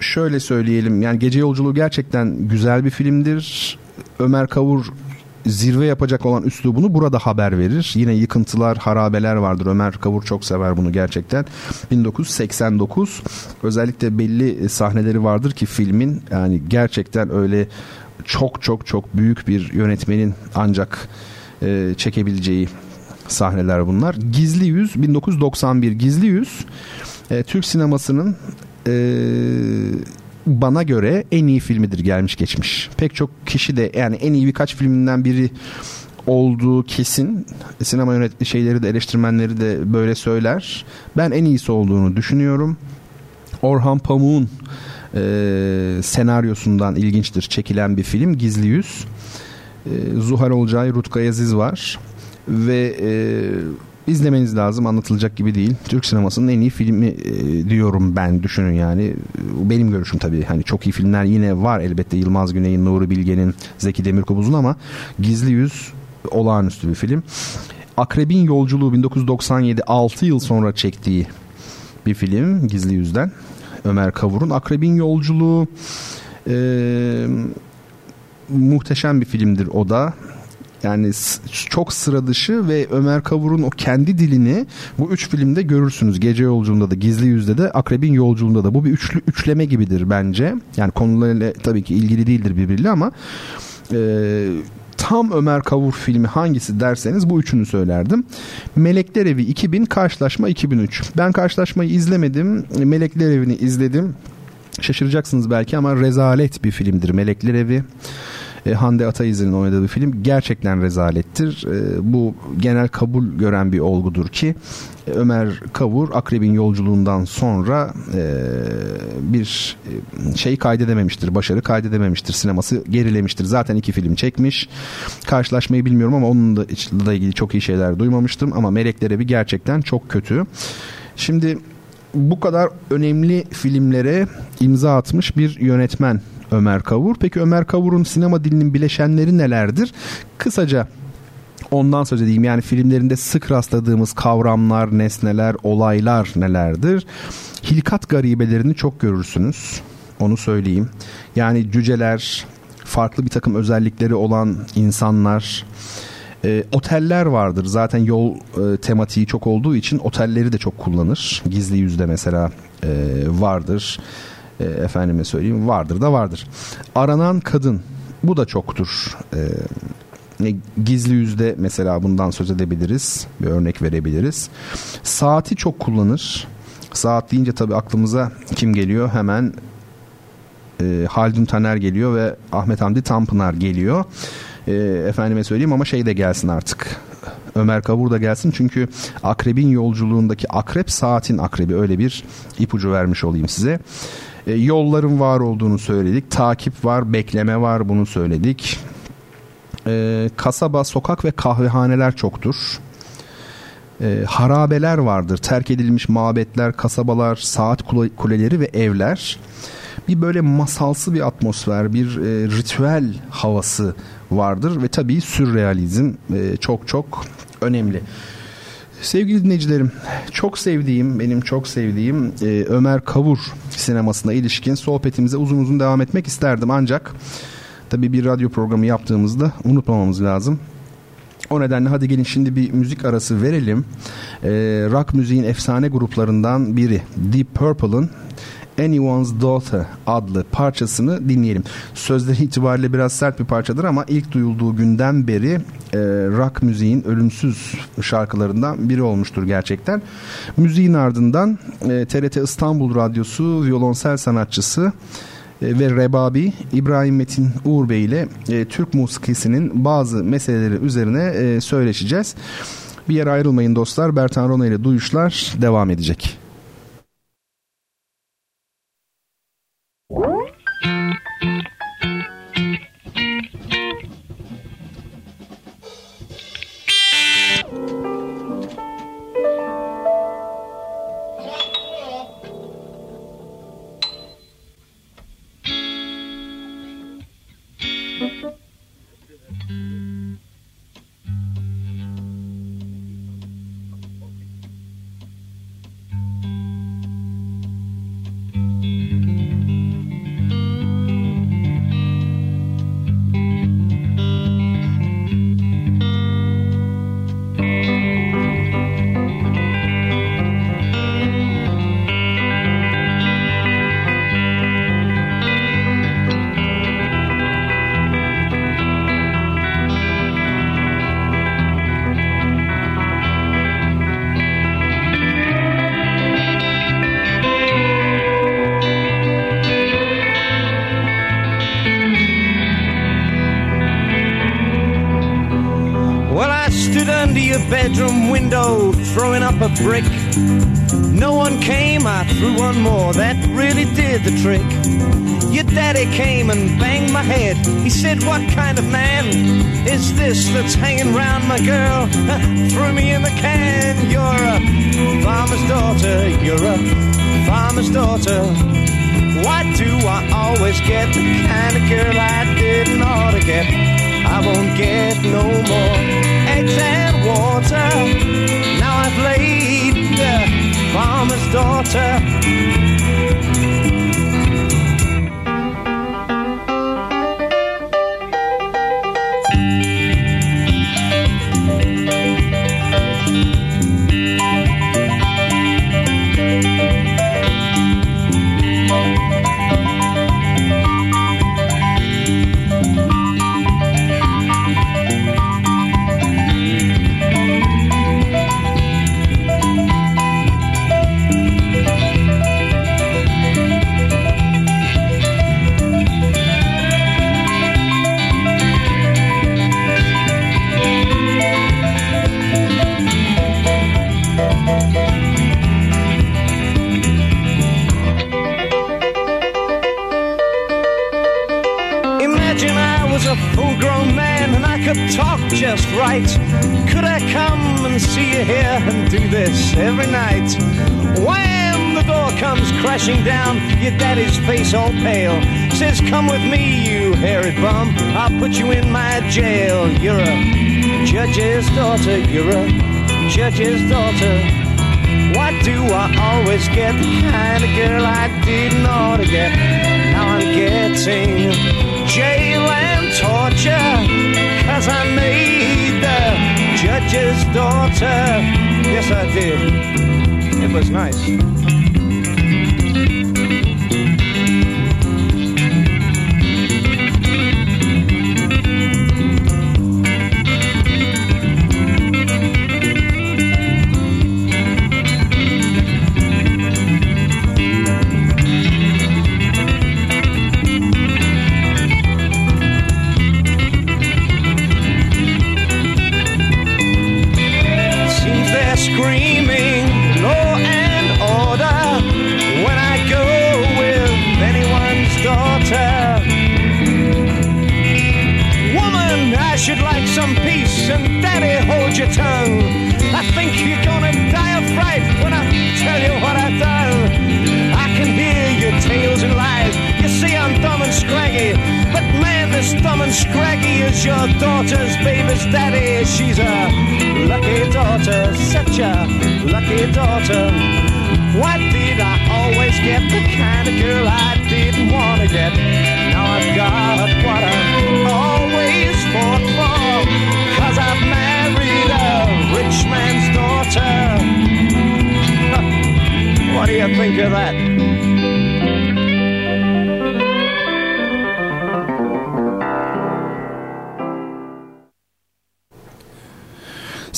şöyle söyleyelim yani gece yolculuğu gerçekten güzel bir filmdir. Ömer Kavur zirve yapacak olan üslubunu burada haber verir. Yine yıkıntılar, harabeler vardır. Ömer Kavur çok sever bunu gerçekten. 1989 özellikle belli sahneleri vardır ki filmin yani gerçekten öyle çok çok çok büyük bir yönetmenin ancak e, çekebileceği sahneler bunlar. Gizli Yüz 1991 Gizli Yüz e, Türk sinemasının e, bana göre en iyi filmidir gelmiş geçmiş. Pek çok kişi de yani en iyi birkaç filminden biri olduğu kesin. Sinema yönettiği şeyleri de eleştirmenleri de böyle söyler. Ben en iyisi olduğunu düşünüyorum. Orhan Pamuk'un e, senaryosundan ilginçtir çekilen bir film Gizli Yüz. E, Zuhal Olcay, Rutkay Aziz var ve e, izlemeniz lazım anlatılacak gibi değil. Türk sinemasının en iyi filmi e, diyorum ben düşünün yani. Benim görüşüm tabii. Hani çok iyi filmler yine var elbette Yılmaz Güney'in, Nuri Bilge'nin, Zeki Demirkubuz'un ama Gizli Yüz olağanüstü bir film. Akrebin Yolculuğu 1997 6 yıl sonra çektiği bir film Gizli Yüz'den. Ömer Kavur'un Akrebin Yolculuğu e, muhteşem bir filmdir o da. Yani çok sıra dışı ve Ömer Kavur'un o kendi dilini bu üç filmde görürsünüz. Gece Yolculuğunda da, Gizli Yüz'de de, Akrebin Yolculuğunda da. Bu bir üçlü, üçleme gibidir bence. Yani konularıyla tabii ki ilgili değildir birbiriyle ama e, tam Ömer Kavur filmi hangisi derseniz bu üçünü söylerdim. Melekler Evi 2000, Karşılaşma 2003. Ben Karşılaşmayı izlemedim. Melekler Evi'ni izledim. Şaşıracaksınız belki ama rezalet bir filmdir Melekler Evi. E, Hande Atayiz'in oynadığı bir film gerçekten rezalettir. E, bu genel kabul gören bir olgudur ki e, Ömer Kavur Akrebin yolculuğundan sonra e, bir şey kaydedememiştir, başarı kaydedememiştir. Sineması gerilemiştir. Zaten iki film çekmiş. Karşılaşmayı bilmiyorum ama onun da, da ilgili çok iyi şeyler duymamıştım ama Melekler bir gerçekten çok kötü. Şimdi bu kadar önemli filmlere imza atmış bir yönetmen Ömer Kavur. Peki Ömer Kavur'un sinema dilinin bileşenleri nelerdir? Kısaca ondan söz edeyim. Yani filmlerinde sık rastladığımız kavramlar, nesneler, olaylar nelerdir? Hilkat garibelerini çok görürsünüz. Onu söyleyeyim. Yani cüceler, farklı bir takım özellikleri olan insanlar, e, oteller vardır. Zaten yol e, tematiği çok olduğu için otelleri de çok kullanır. Gizli yüzde mesela e, vardır e, efendime söyleyeyim vardır da vardır. Aranan kadın bu da çoktur. E, gizli yüzde mesela bundan söz edebiliriz. Bir örnek verebiliriz. Saati çok kullanır. Saat deyince tabii aklımıza kim geliyor? Hemen e, Haldun Taner geliyor ve Ahmet Hamdi Tanpınar geliyor. E, efendime söyleyeyim ama şey de gelsin artık. Ömer Kavur da gelsin çünkü akrebin yolculuğundaki akrep saatin akrebi öyle bir ipucu vermiş olayım size. E, yolların var olduğunu söyledik. Takip var, bekleme var bunu söyledik. E, kasaba, sokak ve kahvehaneler çoktur. E, harabeler vardır. Terk edilmiş mabetler, kasabalar, saat kuleleri ve evler. Bir böyle masalsı bir atmosfer, bir e, ritüel havası vardır ve tabii sürrealizm e, çok çok önemli. Sevgili dinleyicilerim, çok sevdiğim, benim çok sevdiğim e, Ömer Kavur sinemasına ilişkin sohbetimize uzun uzun devam etmek isterdim. Ancak tabii bir radyo programı yaptığımızda unutmamamız lazım. O nedenle hadi gelin şimdi bir müzik arası verelim. E, rock müziğin efsane gruplarından biri Deep Purple'ın Anyone's Daughter adlı parçasını dinleyelim. Sözleri itibariyle biraz sert bir parçadır ama ilk duyulduğu günden beri e, rock müziğin ölümsüz şarkılarından biri olmuştur gerçekten. Müziğin ardından e, TRT İstanbul Radyosu violonsel sanatçısı e, ve Rebabi İbrahim Metin Uğur Bey ile e, Türk musikisinin bazı meseleleri üzerine e, söyleşeceğiz. Bir yere ayrılmayın dostlar. Bertan Rona ile Duyuşlar devam edecek. Your bedroom window, throwing up a brick. No one came, I threw one more, that really did the trick. Your daddy came and banged my head. He said, What kind of man is this that's hanging round my girl? threw me in the can. You're a farmer's daughter, you're a farmer's daughter. Why do I always get the kind of girl I didn't ought to get? I won't get no more eggs and water. Now I've laid the farmer's daughter. Daddy's face all pale. Says, Come with me, you hairy bum. I'll put you in my jail. You're a judge's daughter, you're a judge's daughter. Why do I always get the kind of girl I didn't ought to get? Now I'm getting jail and torture. Cause I made the judge's daughter. Yes, I did. It was nice. lucky daughter. Why did I always get the kind of girl I didn't want to get? Now I've got what I always fought for. Cause I've married a rich man's daughter. what do you think of that?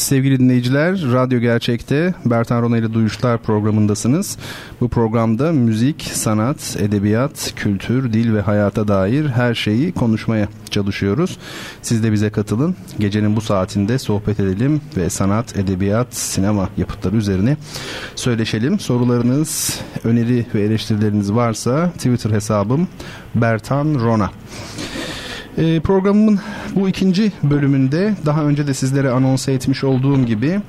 Sevgili dinleyiciler, Radyo Gerçek'te Bertan Rona ile Duyuşlar programındasınız. Bu programda müzik, sanat, edebiyat, kültür, dil ve hayata dair her şeyi konuşmaya çalışıyoruz. Siz de bize katılın. Gecenin bu saatinde sohbet edelim ve sanat, edebiyat, sinema yapıtları üzerine söyleşelim. Sorularınız, öneri ve eleştirileriniz varsa Twitter hesabım Bertan Rona. E, programımın bu ikinci bölümünde daha önce de sizlere anons etmiş olduğum gibi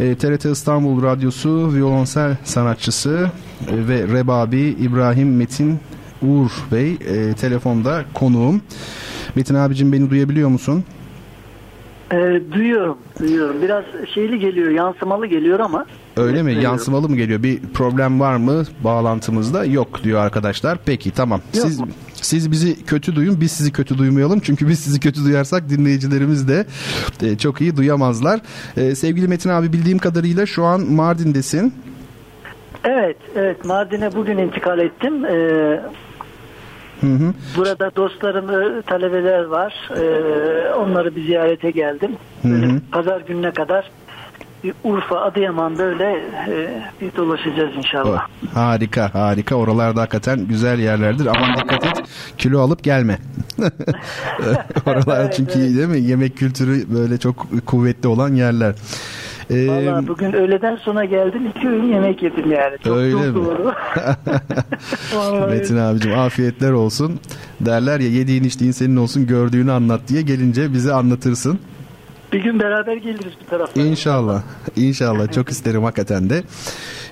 e, TRT İstanbul Radyosu violonsel sanatçısı e, ve rebabi İbrahim Metin Uğur Bey e, telefonda konuğum. Metin abicim beni duyabiliyor musun? E, duyuyorum, duyuyorum. Biraz şeyli geliyor, yansımalı geliyor ama. Öyle mi? Yansımalı mı geliyor? Bir problem var mı bağlantımızda? Yok diyor arkadaşlar. Peki tamam. Siz? Siz bizi kötü duyun, biz sizi kötü duymayalım. Çünkü biz sizi kötü duyarsak dinleyicilerimiz de e, çok iyi duyamazlar. E, sevgili Metin abi bildiğim kadarıyla şu an Mardin'desin. Evet, evet Mardin'e bugün intikal ettim. Ee, Hı hı. Burada dostlarım, e, talebeler var. Ee, onları bir ziyarete geldim. Hı hı. Pazar gününe kadar Urfa, Adıyaman böyle e, bir dolaşacağız inşallah. Oh, harika harika oralarda hakikaten güzel yerlerdir. Aman dikkat et kilo alıp gelme. Oralar evet, çünkü evet. değil mi yemek kültürü böyle çok kuvvetli olan yerler. Ee, Valla bugün öğleden sonra geldim iki öğün yemek yedim yani. Çok öyle çok mi? doğru. Metin abicim afiyetler olsun. Derler ya yediğin içtiğin senin olsun gördüğünü anlat diye gelince bize anlatırsın. Bir gün beraber geliriz bu taraftan. İnşallah. İnşallah. Çok isterim hakikaten de.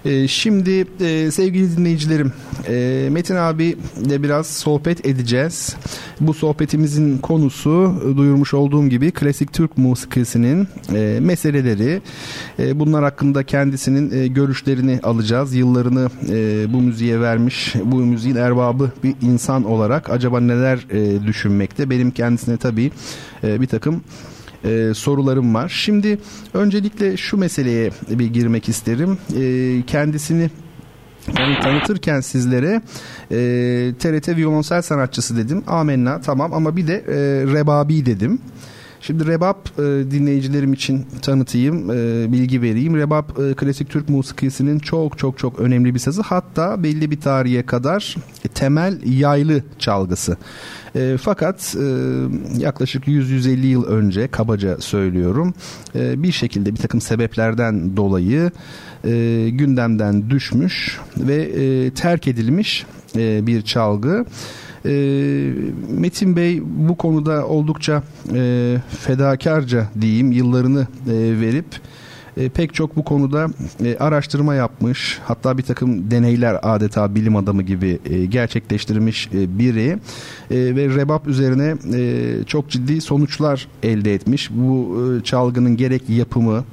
Ee, şimdi e, sevgili dinleyicilerim e, Metin abi de biraz sohbet edeceğiz. Bu sohbetimizin konusu duyurmuş olduğum gibi klasik Türk musikisinin e, meseleleri. E, bunlar hakkında kendisinin e, görüşlerini alacağız. Yıllarını e, bu müziğe vermiş, bu müziğin erbabı bir insan olarak acaba neler e, düşünmekte? Benim kendisine tabii e, bir takım e, sorularım var. Şimdi öncelikle şu meseleye bir girmek isterim. E, kendisini yani tanıtırken sizlere e, TRT violonsel sanatçısı dedim. Amenna tamam ama bir de e, rebabi dedim. Şimdi rebap e, dinleyicilerim için tanıtayım, e, bilgi vereyim. Rebap e, klasik Türk musikisinin çok çok çok önemli bir sazı. Hatta belli bir tarihe kadar temel yaylı çalgısı. E, fakat e, yaklaşık 100-150 yıl önce kabaca söylüyorum e, bir şekilde bir takım sebeplerden dolayı e, gündemden düşmüş ve e, terk edilmiş e, bir çalgı. E, Metin Bey bu konuda oldukça e, fedakarca diyeyim yıllarını e, verip e, pek çok bu konuda e, araştırma yapmış hatta bir takım deneyler adeta bilim adamı gibi e, gerçekleştirmiş e, biri e, ve rebap üzerine e, çok ciddi sonuçlar elde etmiş. Bu e, çalgının gerek yapımı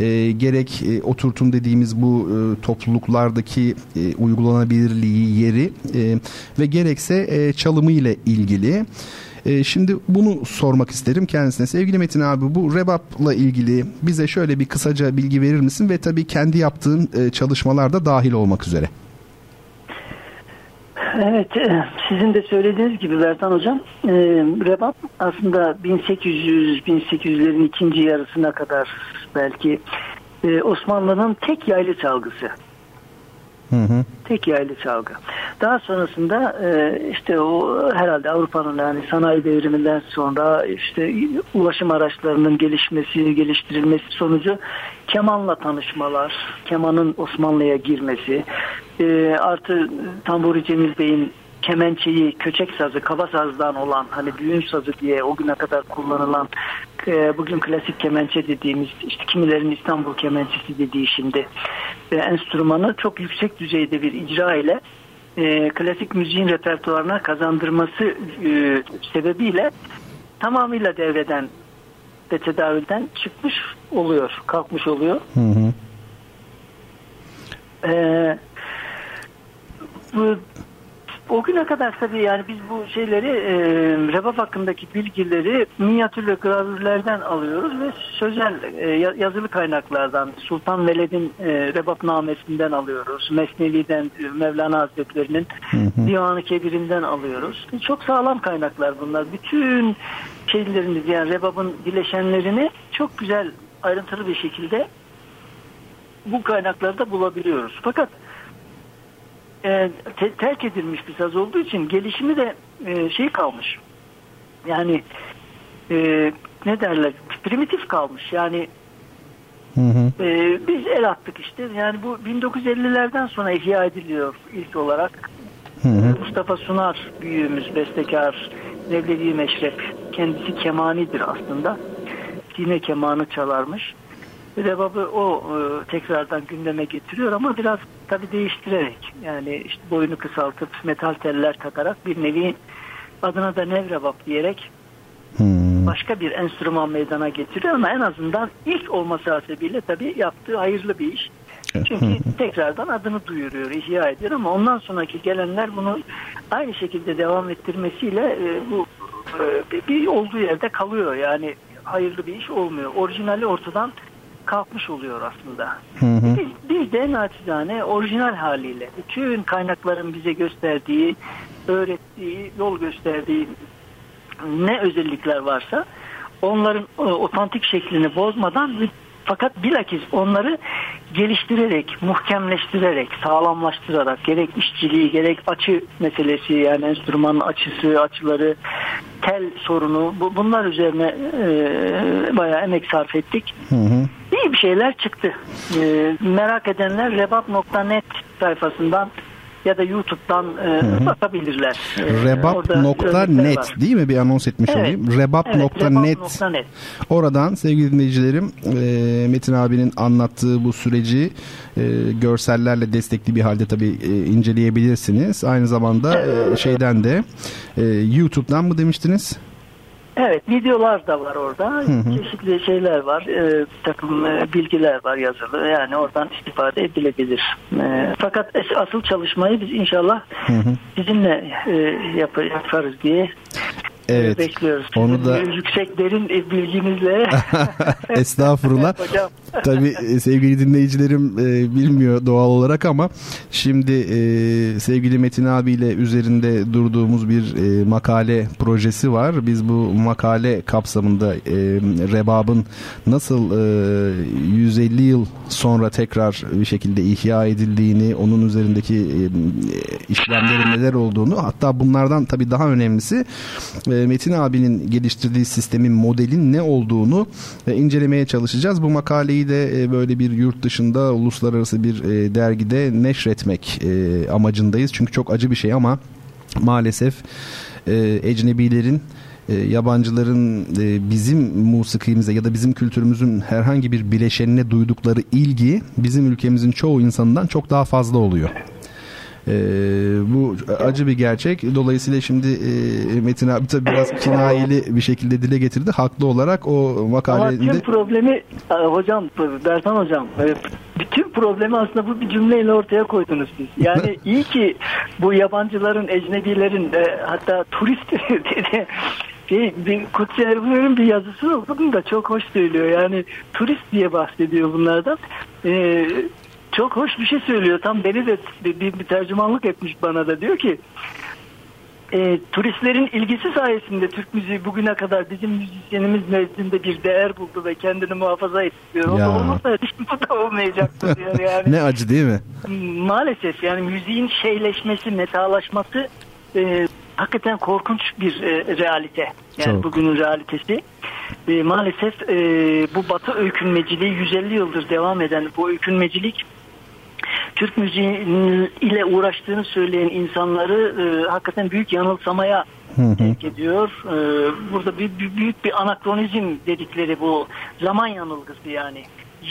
e, gerek e, oturtum dediğimiz bu e, topluluklardaki e, uygulanabilirliği yeri e, ve gerekse e, çalımı ile ilgili e, şimdi bunu sormak isterim kendisine. Sevgili Metin abi bu rebapla ilgili bize şöyle bir kısaca bilgi verir misin? Ve tabii kendi yaptığın e, çalışmalarda dahil olmak üzere. Evet, e, sizin de söylediğiniz gibi Bertan Hocam, e, Rebap aslında 1800-1800'lerin ikinci yarısına kadar belki e, Osmanlı'nın tek yaylı çalgısı. Hı hı. Tek yaylı çalgı. Daha sonrasında e, işte o herhalde Avrupa'nın yani sanayi devriminden sonra işte ulaşım araçlarının gelişmesi, geliştirilmesi sonucu kemanla tanışmalar, kemanın Osmanlı'ya girmesi, e, artı Tamburi Cemil Bey'in kemençeyi, köçek sazı, kaba sazdan olan hani düğün sazı diye o güne kadar kullanılan e, bugün klasik kemençe dediğimiz işte kimilerin İstanbul kemençesi dediği şimdi e, enstrümanı çok yüksek düzeyde bir icra ile e, klasik müziğin repertuarına kazandırması e, sebebiyle tamamıyla devreden ve tedavülden çıkmış oluyor, kalkmış oluyor. Hı hı. E, bu o güne kadar tabii yani biz bu şeyleri e, rebap hakkındaki bilgileri minyatür ve gravürlerden alıyoruz ve sözel e, yazılı kaynaklardan Sultan Veled'in e, rebap namesinden alıyoruz. Mesnevi'den e, Mevlana Hazretleri'nin Divanı Kebir'inden alıyoruz. Çok sağlam kaynaklar bunlar. Bütün şeylerimiz yani rebabın bileşenlerini çok güzel ayrıntılı bir şekilde bu kaynaklarda bulabiliyoruz. Fakat e, te- terk edilmiş bir saz olduğu için gelişimi de e, şey kalmış. Yani e, ne derler primitif kalmış. Yani hı hı. E, biz el attık işte. Yani bu 1950'lerden sonra ihya ediliyor ilk olarak. Hı hı. Mustafa Sunar büyüğümüz, bestekar, Nevlevi Meşrep. Kendisi kemanidir aslında. Yine kemanı çalarmış. Rebabı o e, tekrardan gündeme getiriyor ama biraz tabi değiştirerek yani işte boyunu kısaltıp metal teller takarak bir nevi adına da nevrebab diyerek hmm. başka bir enstrüman meydana getiriyor ama en azından ilk olması hasebiyle tabi yaptığı hayırlı bir iş. Çünkü tekrardan adını duyuruyor, ihya ediyor ama ondan sonraki gelenler bunu aynı şekilde devam ettirmesiyle e, bu e, bir olduğu yerde kalıyor. Yani hayırlı bir iş olmuyor. Orijinali ortadan kalkmış oluyor aslında. Hı hı. Biz, biz de naçizane orijinal haliyle bütün kaynakların bize gösterdiği, öğrettiği, yol gösterdiği ne özellikler varsa onların e, otantik şeklini bozmadan fakat bilakis onları geliştirerek, muhkemleştirerek, sağlamlaştırarak gerek işçiliği gerek açı meselesi yani enstrümanın açısı, açıları, tel sorunu bu, bunlar üzerine e, bayağı emek sarf ettik. Hı hı. İyi bir şeyler çıktı. E, merak edenler rebat.net sayfasından ya da YouTube'dan e, bakabilirler. E, Rebap.net değil mi? Bir anons etmiş evet. olayım. Rebap.net evet, Rebap Oradan sevgili dinleyicilerim e, Metin abinin anlattığı bu süreci e, görsellerle destekli bir halde tabii e, inceleyebilirsiniz. Aynı zamanda e, şeyden de e, YouTube'dan mı demiştiniz? Evet videolar da var orada. Hı hı. Çeşitli şeyler var. E, takım e, bilgiler var yazılı. Yani oradan istifade edilebilir. E, fakat asıl çalışmayı biz inşallah hı hı. sizinle e, yap yaparız diye Evet. Bekliyoruz. Onu da yüksek derin bilginizle. Estağfurullah. Hocam. Tabii e, sevgili dinleyicilerim e, bilmiyor doğal olarak ama şimdi e, sevgili Metin abiyle üzerinde durduğumuz bir e, makale projesi var. Biz bu makale kapsamında e, Rebab'ın nasıl e, 150 yıl sonra tekrar bir şekilde ihya edildiğini, onun üzerindeki e, işlemlerin neler olduğunu hatta bunlardan tabii daha önemlisi e, Metin abinin geliştirdiği sistemin modelin ne olduğunu e, incelemeye çalışacağız. Bu makaleyi de e, böyle bir yurt dışında uluslararası bir e, dergide neşretmek amacındayız. Çünkü çok acı bir şey ama maalesef ecnebilerin yabancıların bizim musikimize ya da bizim kültürümüzün herhangi bir bileşenine duydukları ilgi bizim ülkemizin çoğu insanından çok daha fazla oluyor. E, bu acı bir gerçek. Dolayısıyla şimdi e, Metin abi tabii biraz kinayeli bir şekilde dile getirdi. Haklı olarak o makalede... Ama tüm problemi e, hocam, Bertan hocam e, bütün problemi aslında bu bir cümleyle ortaya koydunuz siz. Yani iyi ki bu yabancıların, ecnebilerin e, hatta turist şey, bir Kutsi Erbil'in bir yazısı okudum da çok hoş söylüyor. Yani turist diye bahsediyor bunlardan. Ee, çok hoş bir şey söylüyor. Tam beni de bir, bir, tercümanlık etmiş bana da. Diyor ki e, turistlerin ilgisi sayesinde Türk müziği bugüne kadar bizim müzisyenimiz nezdinde bir değer buldu ve kendini muhafaza etti diyor. O da olmasa bu da olmayacaktı diyor yani. ne acı değil mi? Maalesef yani müziğin şeyleşmesi, metalaşması e, hakikaten korkunç bir e, realite. Yani Çok. bugünün realitesi. E, maalesef e, bu batı öykünmeciliği 150 yıldır devam eden bu öykünmecilik Türk müziği ile uğraştığını söyleyen insanları e, hakikaten büyük yanılsamaya terk ediyor. E, burada bir, bir, büyük bir anakronizm dedikleri bu zaman yanılgısı yani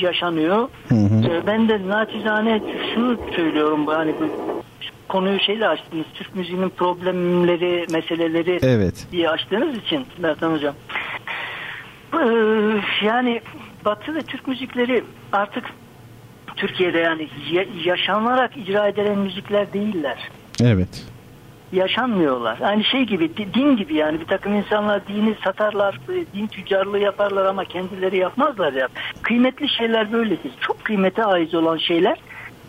yaşanıyor. Hı hı. E, ben de naçizane şunu söylüyorum yani bu konuyu şeyle açtınız. Türk müziğinin problemleri, meseleleri evet. diye açtığınız için Bertan Hocam. E, yani Batı ve Türk müzikleri artık Türkiye'de yani yaşanarak icra edilen müzikler değiller. Evet. Yaşanmıyorlar. Aynı şey gibi din gibi yani bir takım insanlar dini satarlar, din tüccarlığı yaparlar ama kendileri yapmazlar ya. Kıymetli şeyler böyledir. Çok kıymete ait olan şeyler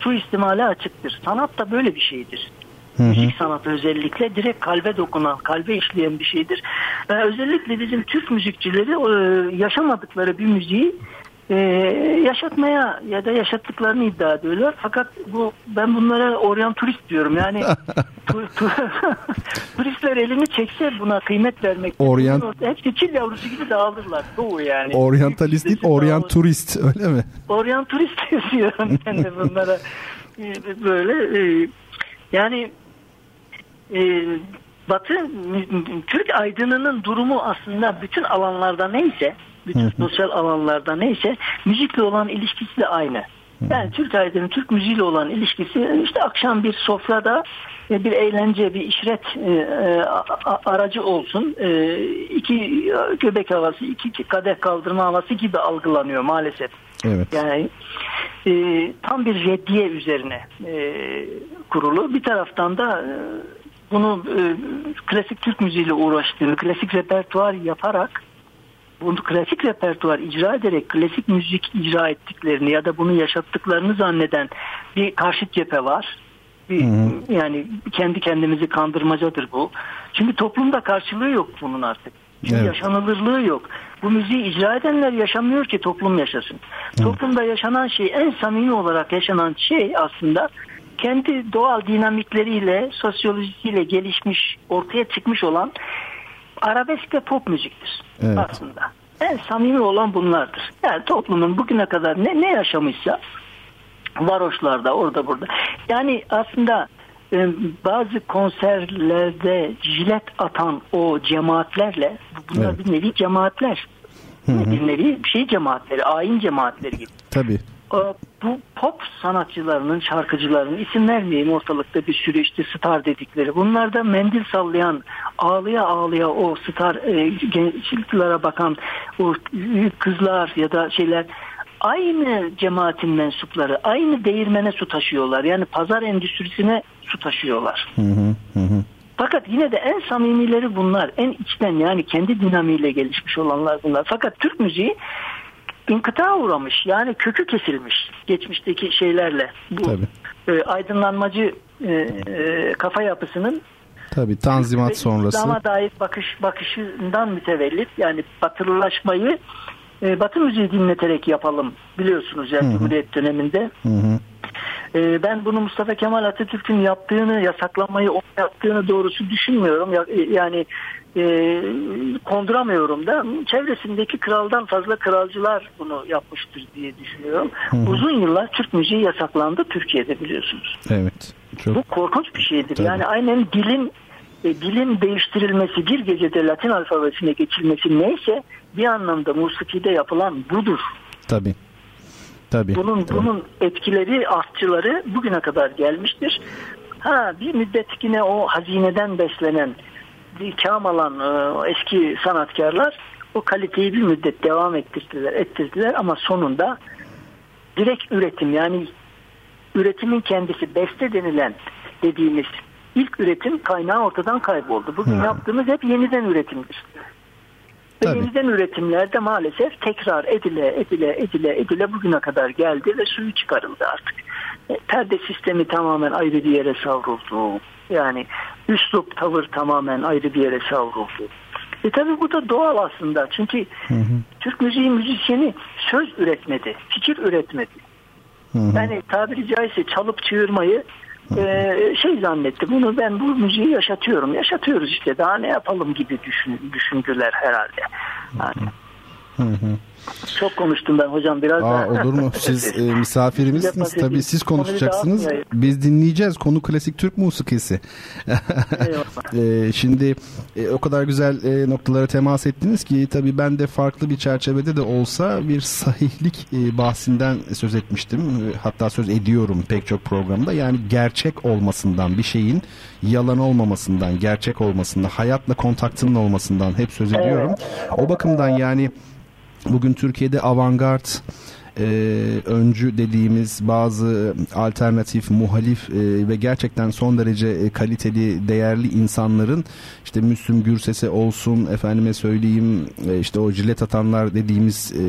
suistimale açıktır. Sanat da böyle bir şeydir. Hı hı. Müzik sanatı özellikle direkt kalbe dokunan, kalbe işleyen bir şeydir. Ee, özellikle bizim Türk müzikçileri e, yaşamadıkları bir müziği e, yaşatmaya ya da yaşattıklarını iddia ediyorlar. Fakat bu ben bunlara oryan turist diyorum. Yani tu, tu, turistler elini çekse buna kıymet vermek. Oryan hepsi çil yavrusu gibi dağılırlar. Doğu yani. Oryantalist değil, oryan turist öyle mi? Oryan turist diyorum ben de bunlara. Böyle e, yani e, Batı Türk aydınının durumu aslında bütün alanlarda neyse bütün sosyal alanlarda neyse müzikle olan ilişkisi de aynı. Yani Türk aydının Türk müziğiyle olan ilişkisi işte akşam bir sofrada e, bir eğlence, bir işret e, e, aracı olsun. iki göbek havası, iki kadeh kaldırma havası gibi algılanıyor maalesef. Evet. Yani tam bir reddiye üzerine kurulu. Bir taraftan da bunu klasik Türk müziğiyle uğraştığını, klasik repertuar yaparak bunu klasik repertuar icra ederek klasik müzik icra ettiklerini ya da bunu yaşattıklarını zanneden bir karşıt cephe var. Bir, hı. Yani kendi kendimizi kandırmacadır bu. Çünkü toplumda karşılığı yok bunun artık. Çünkü Evet. yaşanılırlığı yok. Bu müziği icra edenler yaşamıyor ki toplum yaşasın. Toplumda yaşanan şey en samimi olarak yaşanan şey aslında kendi doğal dinamikleriyle, sosyolojisiyle gelişmiş, ortaya çıkmış olan arabesk ve pop müziktir Evet. aslında. En samimi olan bunlardır. Yani toplumun bugüne kadar ne, ne yaşamışsa varoşlarda orada burada. Yani aslında e, bazı konserlerde jilet atan o cemaatlerle bunlar Evet. bir nevi cemaatler. Bir nevi şey cemaatleri, ayin cemaatleri gibi. Tabii. E, Bu pop sanatçılarının, şarkıcılarının isim vermeyeyim ortalıkta bir sürü işte star dedikleri. Bunlar da mendil sallayan, ağlıya ağlıya o star e, gençlere bakan o kızlar ya da şeyler aynı cemaatin mensupları, aynı değirmene su taşıyorlar. Yani pazar endüstrisine su taşıyorlar. Hı hı, hı hı. Fakat yine de en samimileri bunlar. En içten yani kendi dinamiğiyle gelişmiş olanlar bunlar. Fakat Türk müziği inkıta uğramış. Yani kökü kesilmiş geçmişteki şeylerle. Bu Tabii. e, aydınlanmacı e, e, kafa yapısının Tabii Tanzimat sonrası. İslam'a dair bakış bakışından mütevellit yani batılılaşmayı e, Batı müziği dinleterek yapalım biliyorsunuz yani Cumhuriyet döneminde. Hı hı. E, ben bunu Mustafa Kemal Atatürk'ün yaptığını, yasaklamayı o yaptığını doğrusu düşünmüyorum. E, Yani e, konduramıyorum da çevresindeki kraldan fazla kralcılar bunu yapmıştır diye düşünüyorum. Uzun yıllar Türk müziği yasaklandı Türkiye'de biliyorsunuz. Evet. Çok Bu korkunç bir şeydir. Tabii. Yani aynen dilin e, dilin değiştirilmesi bir gecede Latin alfabesine geçilmesi neyse bir anlamda musikide yapılan budur. tabii. Tabii. Bunun Tabii. bunun etkileri, artçıları bugüne kadar gelmiştir. Ha bir müddet yine o hazineden beslenen, ikam alan e, eski sanatkarlar o kaliteyi bir müddet devam ettirdiler, ettirdiler ama sonunda direkt üretim yani üretimin kendisi beste denilen dediğimiz ilk üretim kaynağı ortadan kayboldu. Bugün Hı. yaptığımız hep yeniden üretimdir. Ve Tabii. yeniden üretimlerde maalesef tekrar edile edile edile edile bugüne kadar geldi ve suyu çıkarıldı artık. E, perde sistemi tamamen ayrı bir yere savruldu. Yani üslup tavır tamamen ayrı bir yere savruldu. E tabi bu da doğal aslında. Çünkü Türk müziği müzisyeni söz üretmedi, fikir üretmedi. Yani tabiri caizse çalıp çığırmayı e, şey zannetti. Bunu ben bu müziği yaşatıyorum. Yaşatıyoruz işte daha ne yapalım gibi düşün, düşündüler herhalde. Yani. Çok konuştum ben hocam biraz Aa, daha. olur mu? Siz e, misafirimizsiniz. Tabii siz konuşacaksınız. Biz dinleyeceğiz. Konu klasik Türk musikisi. E, şimdi e, o kadar güzel e, noktalara temas ettiniz ki tabii ben de farklı bir çerçevede de olsa bir sahihlik e, bahsinden söz etmiştim. E, Hatta söz ediyorum pek çok programda. Yani gerçek olmasından bir şeyin yalan olmamasından, gerçek olmasından, hayatla kontaktının olmasından hep söz ediyorum. O bakımdan yani Bugün Türkiye'de avantgard e, öncü dediğimiz bazı alternatif, muhalif e, ve gerçekten son derece e, kaliteli, değerli insanların işte Müslüm Gürses'e olsun, efendime söyleyeyim e, işte o jilet atanlar dediğimiz e,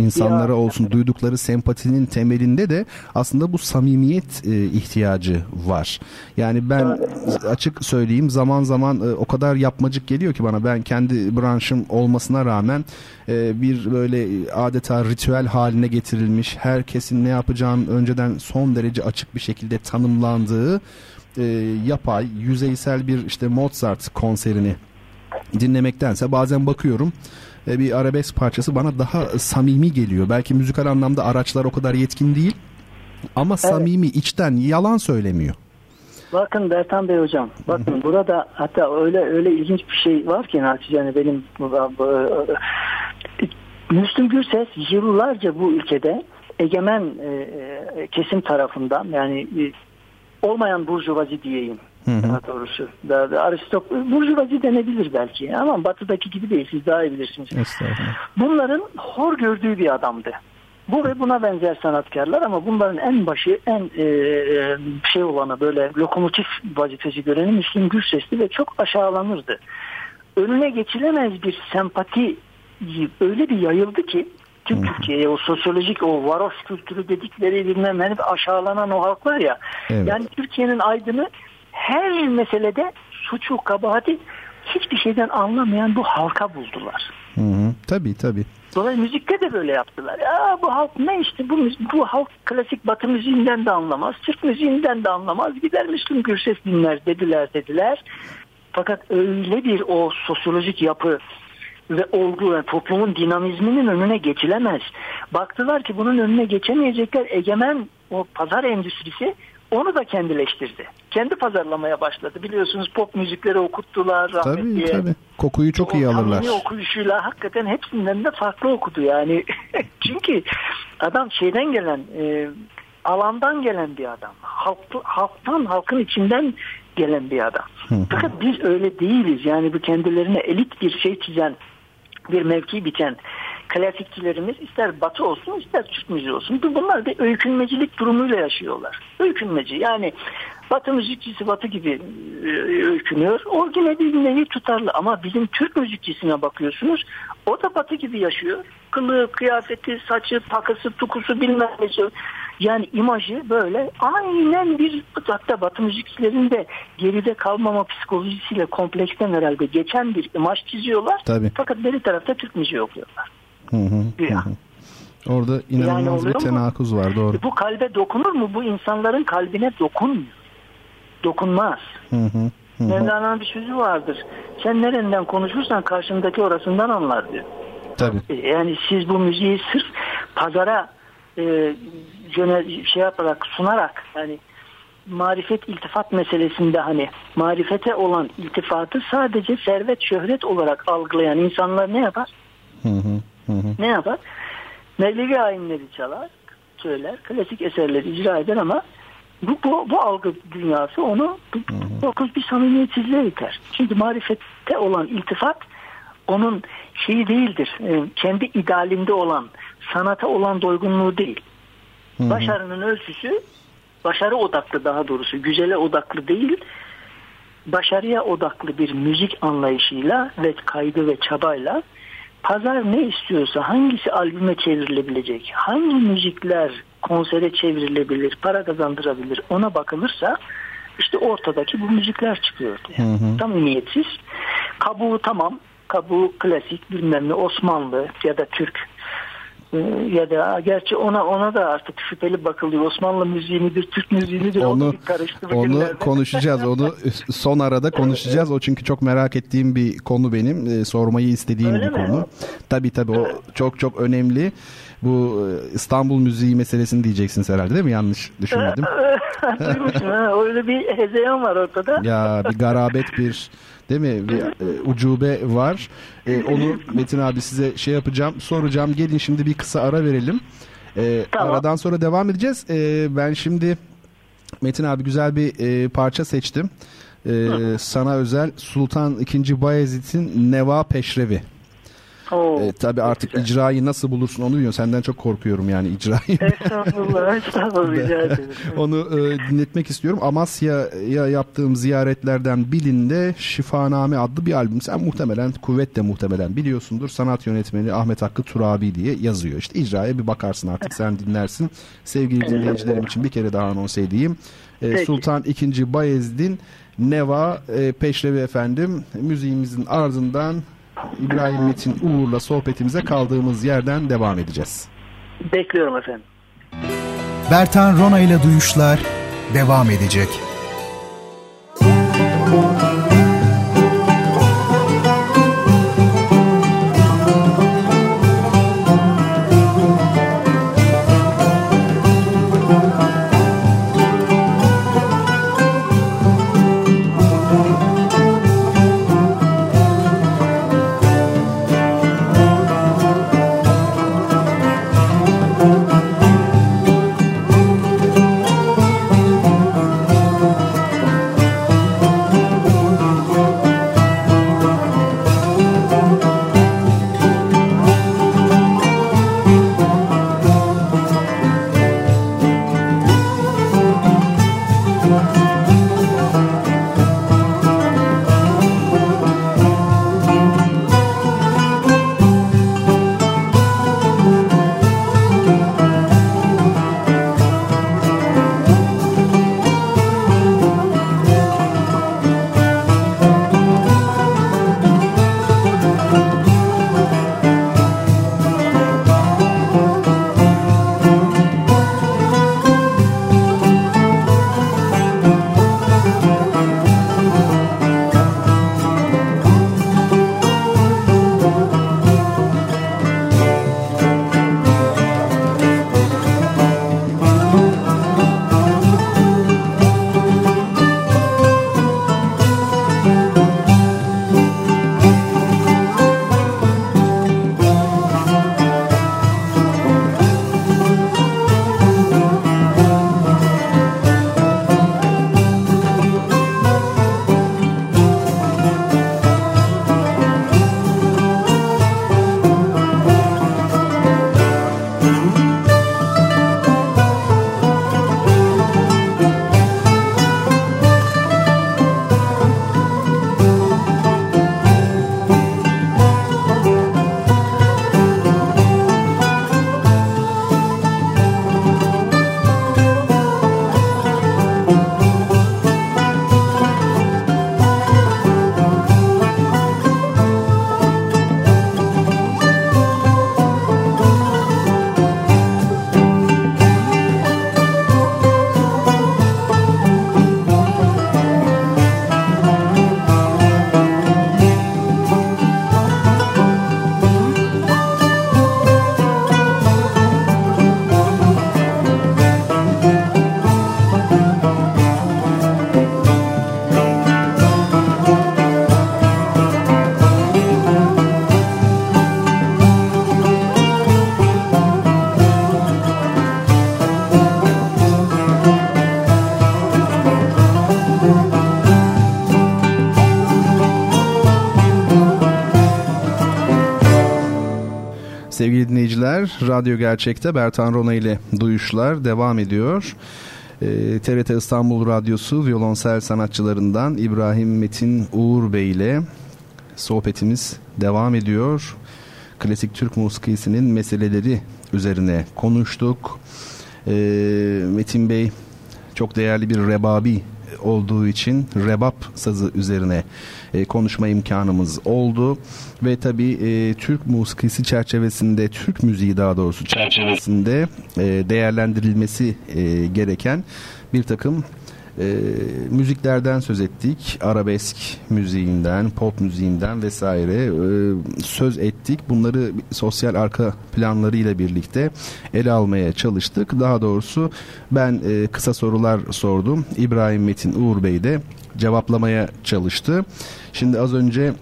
insanlara olsun duydukları sempatinin temelinde de aslında bu samimiyet e, ihtiyacı var. Yani ben açık söyleyeyim zaman zaman e, o kadar yapmacık geliyor ki bana ben kendi branşım olmasına rağmen e, bir böyle adeta ritüel haline getirilmiş herkesin ne yapacağını önceden son derece açık bir şekilde tanımlandığı e, yapay yüzeysel bir işte Mozart konserini dinlemektense bazen bakıyorum e, bir arabesk parçası bana daha samimi geliyor. Belki müzikal anlamda araçlar o kadar yetkin değil ama samimi içten yalan söylemiyor. Bakın Bertan Bey hocam. Bakın burada hatta öyle öyle ilginç bir şey var ki naçizane benim bu- bu- Müslüm Gürses yıllarca bu ülkede egemen e, e, kesim tarafından yani e, olmayan burjuvazi diyeyim daha doğrusu. Daha, da aristok burjuvazi denebilir belki ama batıdaki gibi değil siz daha iyi bilirsiniz. Bunların hor gördüğü bir adamdı. Bu ve buna benzer sanatkarlar ama bunların en başı en e, e, şey olanı böyle lokomotif vazifesi göreni Müslüm Gürses'ti ve çok aşağılanırdı. Önüne geçilemez bir sempati öyle bir yayıldı ki tüm Türkiye'ye o sosyolojik o varoş kültürü dedikleri bilmem ne aşağılanan o halk var ya Evet. yani Türkiye'nin aydını her meselede suçu kabahati hiçbir şeyden anlamayan bu halka buldular. Hı hı. Tabii tabii. Dolayısıyla müzikte de böyle yaptılar. Ya bu halk ne işte bu, bu halk klasik batı müziğinden de anlamaz. Türk müziğinden de anlamaz. Gider Müslüm Gürses dinler dediler dediler. Fakat öyle bir o sosyolojik yapı ve olgu yani toplumun dinamizminin önüne geçilemez. Baktılar ki bunun önüne geçemeyecekler egemen o pazar endüstrisi onu da kendileştirdi. Kendi pazarlamaya başladı. Biliyorsunuz pop müzikleri okuttular. Tabii tabii. Kokuyu çok iyi alırlar. okuyuşuyla hakikaten hepsinden de farklı okudu yani. Çünkü adam şeyden gelen e, alandan gelen bir adam. Halk, halktan, halkın içinden gelen bir adam. Fakat biz öyle değiliz. Yani bu kendilerine elit bir şey çizen, bir mevki biçen klasikçilerimiz ister batı olsun ister Türk müziği olsun. Bunlar bir öykünmecilik durumuyla yaşıyorlar. Öykünmeci yani batı müzikçisi batı gibi e, öykünüyor. O yine bir nevi tutarlı ama bizim Türk müzikçisine bakıyorsunuz o da batı gibi yaşıyor. Kılığı, kıyafeti, saçı, takısı, tukusu bilmem ne. Yani imajı böyle aynen bir hatta batı müzikçilerin de geride kalmama psikolojisiyle kompleksten herhalde geçen bir imaj çiziyorlar. Tabii. Fakat beri tarafta Türk müziği okuyorlar. Hı hı, hı. Orada inanılmaz yani bir tenakuz var doğru. Bu kalbe dokunur mu? Bu insanların kalbine dokunmuyor. Dokunmaz. Hı hı, hı. Mevlana'nın bir sözü vardır. Sen nereden konuşursan karşındaki orasından anlar diyor. Tabii. E, yani siz bu müziği sırf pazara e, şey yaparak sunarak yani marifet iltifat meselesinde hani marifete olan iltifatı sadece servet şöhret olarak algılayan insanlar ne yapar? Hı hı. Hı. Ne yapar? Mevlevi ayinleri çalar, söyler, klasik eserleri icra eder ama bu, bu, bu algı dünyası onu dokuz bir samimiyetsizliğe iter. Çünkü marifette olan iltifat onun şeyi değildir. E, kendi idealinde olan, sanata olan doygunluğu değil. Başarının ölçüsü başarı odaklı daha doğrusu güzele odaklı değil başarıya odaklı bir müzik anlayışıyla ve kaydı ve çabayla pazar ne istiyorsa hangisi albüme çevrilebilecek, hangi müzikler konsere çevrilebilir, para kazandırabilir ona bakılırsa işte ortadaki bu müzikler çıkıyor. Yani. Hı hı. Tam ümiyetsiz. Kabuğu tamam. Kabuğu klasik bilmem ne Osmanlı ya da Türk ya da gerçi ona ona da artık şüpheli bakılıyor. Osmanlı müziği midir, Türk müziği midir onu, onu karıştı Onu konuşacağız. Onu son arada konuşacağız. O çünkü çok merak ettiğim bir konu benim. E, sormayı istediğim Öyle bir mi? konu. Tabii tabii o çok çok önemli. Bu e, İstanbul müziği meselesini diyeceksiniz herhalde değil mi? Yanlış düşünmedim. Duymuşum ha. Öyle bir hezeyan var ortada. Ya bir garabet bir Değil mi? Bir e, ucube var. E, onu Metin abi size şey yapacağım, soracağım. Gelin şimdi bir kısa ara verelim. E, tamam. Aradan sonra devam edeceğiz. E, ben şimdi Metin abi güzel bir e, parça seçtim. E, sana özel Sultan II. Bayezid'in Neva Peşrevi. Oo, e, tabii artık güzel. icrayı nasıl bulursun onu diyor. Senden çok korkuyorum yani icrayı. Estağfurullah, estağfurullah. onu e, dinletmek istiyorum. Amasya'ya yaptığım ziyaretlerden birinde Şifaname adlı bir albüm. Sen muhtemelen, kuvvetle muhtemelen biliyorsundur. Sanat yönetmeni Ahmet Hakkı Turabi diye yazıyor. İşte icraya bir bakarsın artık sen dinlersin. Sevgili dinleyicilerim için bir kere daha anons edeyim. E, Sultan II. Bayezid'in Neva e, Peşrevi efendim müziğimizin ardından İbrahim Metin Uğur'la sohbetimize kaldığımız yerden devam edeceğiz. Bekliyorum efendim. Bertan Rona ile Duyuşlar devam edecek. dinleyiciler. Radyo Gerçek'te Bertan Rona ile duyuşlar devam ediyor. E, ee, TRT İstanbul Radyosu violonsel sanatçılarından İbrahim Metin Uğur Bey ile sohbetimiz devam ediyor. Klasik Türk musikisinin meseleleri üzerine konuştuk. E, Metin Bey çok değerli bir rebabi olduğu için rebap sazı üzerine e, konuşma imkanımız oldu ve tabi e, Türk musikisi çerçevesinde Türk müziği daha doğrusu çerçevesinde e, değerlendirilmesi e, gereken bir takım e, müziklerden söz ettik. Arabesk müziğinden, pop müziğinden vesaire e, söz ettik. Bunları sosyal arka planlarıyla birlikte ele almaya çalıştık. Daha doğrusu ben e, kısa sorular sordum. İbrahim Metin Uğur Bey de cevaplamaya çalıştı. Şimdi az önce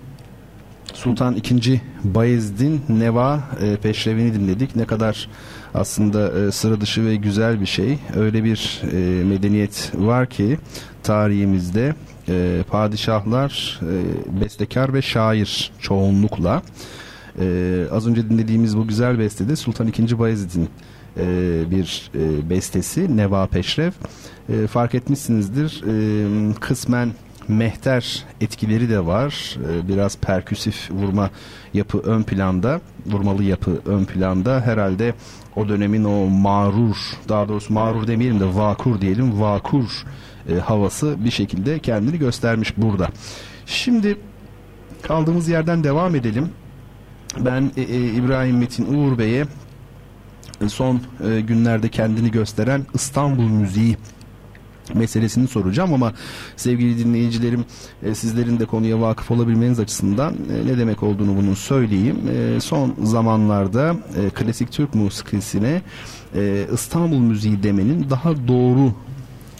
Sultan II. Bayezid'in Neva e, peşrevini dinledik. Ne kadar aslında e, sıra dışı ve güzel bir şey. Öyle bir e, medeniyet var ki tarihimizde e, padişahlar e, bestekar ve şair çoğunlukla. E, az önce dinlediğimiz bu güzel bestede Sultan II. Bayezid'in e, bir e, bestesi Neva Peşrev. E, fark etmişsinizdir e, kısmen mehter etkileri de var. Ee, biraz perküsif vurma yapı ön planda, vurmalı yapı ön planda. Herhalde o dönemin o mağrur, daha doğrusu mağrur demeyelim de vakur diyelim, vakur e, havası bir şekilde kendini göstermiş burada. Şimdi kaldığımız yerden devam edelim. Ben e, e, İbrahim Metin Uğur Bey'e son günlerde kendini gösteren İstanbul müziği meselesini soracağım ama sevgili dinleyicilerim e, sizlerin de konuya vakıf olabilmeniz açısından e, ne demek olduğunu bunu söyleyeyim. E, son zamanlarda e, klasik Türk musikisine e, İstanbul müziği demenin daha doğru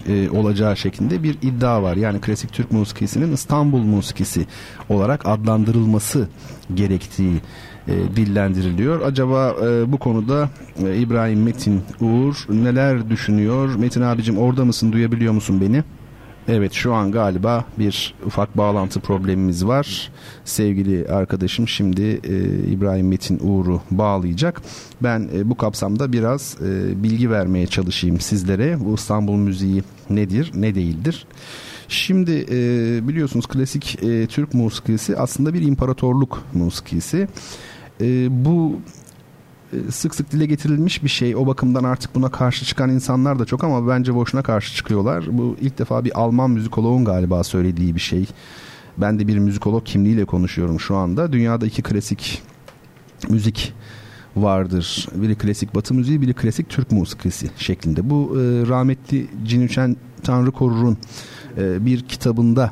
e, olacağı şeklinde bir iddia var. Yani klasik Türk musikisinin İstanbul musikisi olarak adlandırılması gerektiği e, dillendiriliyor. Acaba e, bu konuda e, İbrahim Metin Uğur neler düşünüyor? Metin abicim orada mısın? Duyabiliyor musun beni? Evet şu an galiba bir ufak bağlantı problemimiz var. Sevgili arkadaşım şimdi e, İbrahim Metin Uğur'u bağlayacak. Ben e, bu kapsamda biraz e, bilgi vermeye çalışayım sizlere. Bu İstanbul müziği nedir, ne değildir? Şimdi e, biliyorsunuz klasik e, Türk musikisi aslında bir imparatorluk musikisi e, bu sık sık dile getirilmiş bir şey. O bakımdan artık buna karşı çıkan insanlar da çok ama bence boşuna karşı çıkıyorlar. Bu ilk defa bir Alman müzikoloğun galiba söylediği bir şey. Ben de bir müzikolog kimliğiyle konuşuyorum şu anda. Dünyada iki klasik müzik vardır. Biri klasik batı müziği, biri klasik Türk musikisi şeklinde. Bu e, rahmetli Cinüçen Tanrı Korur'un e, bir kitabında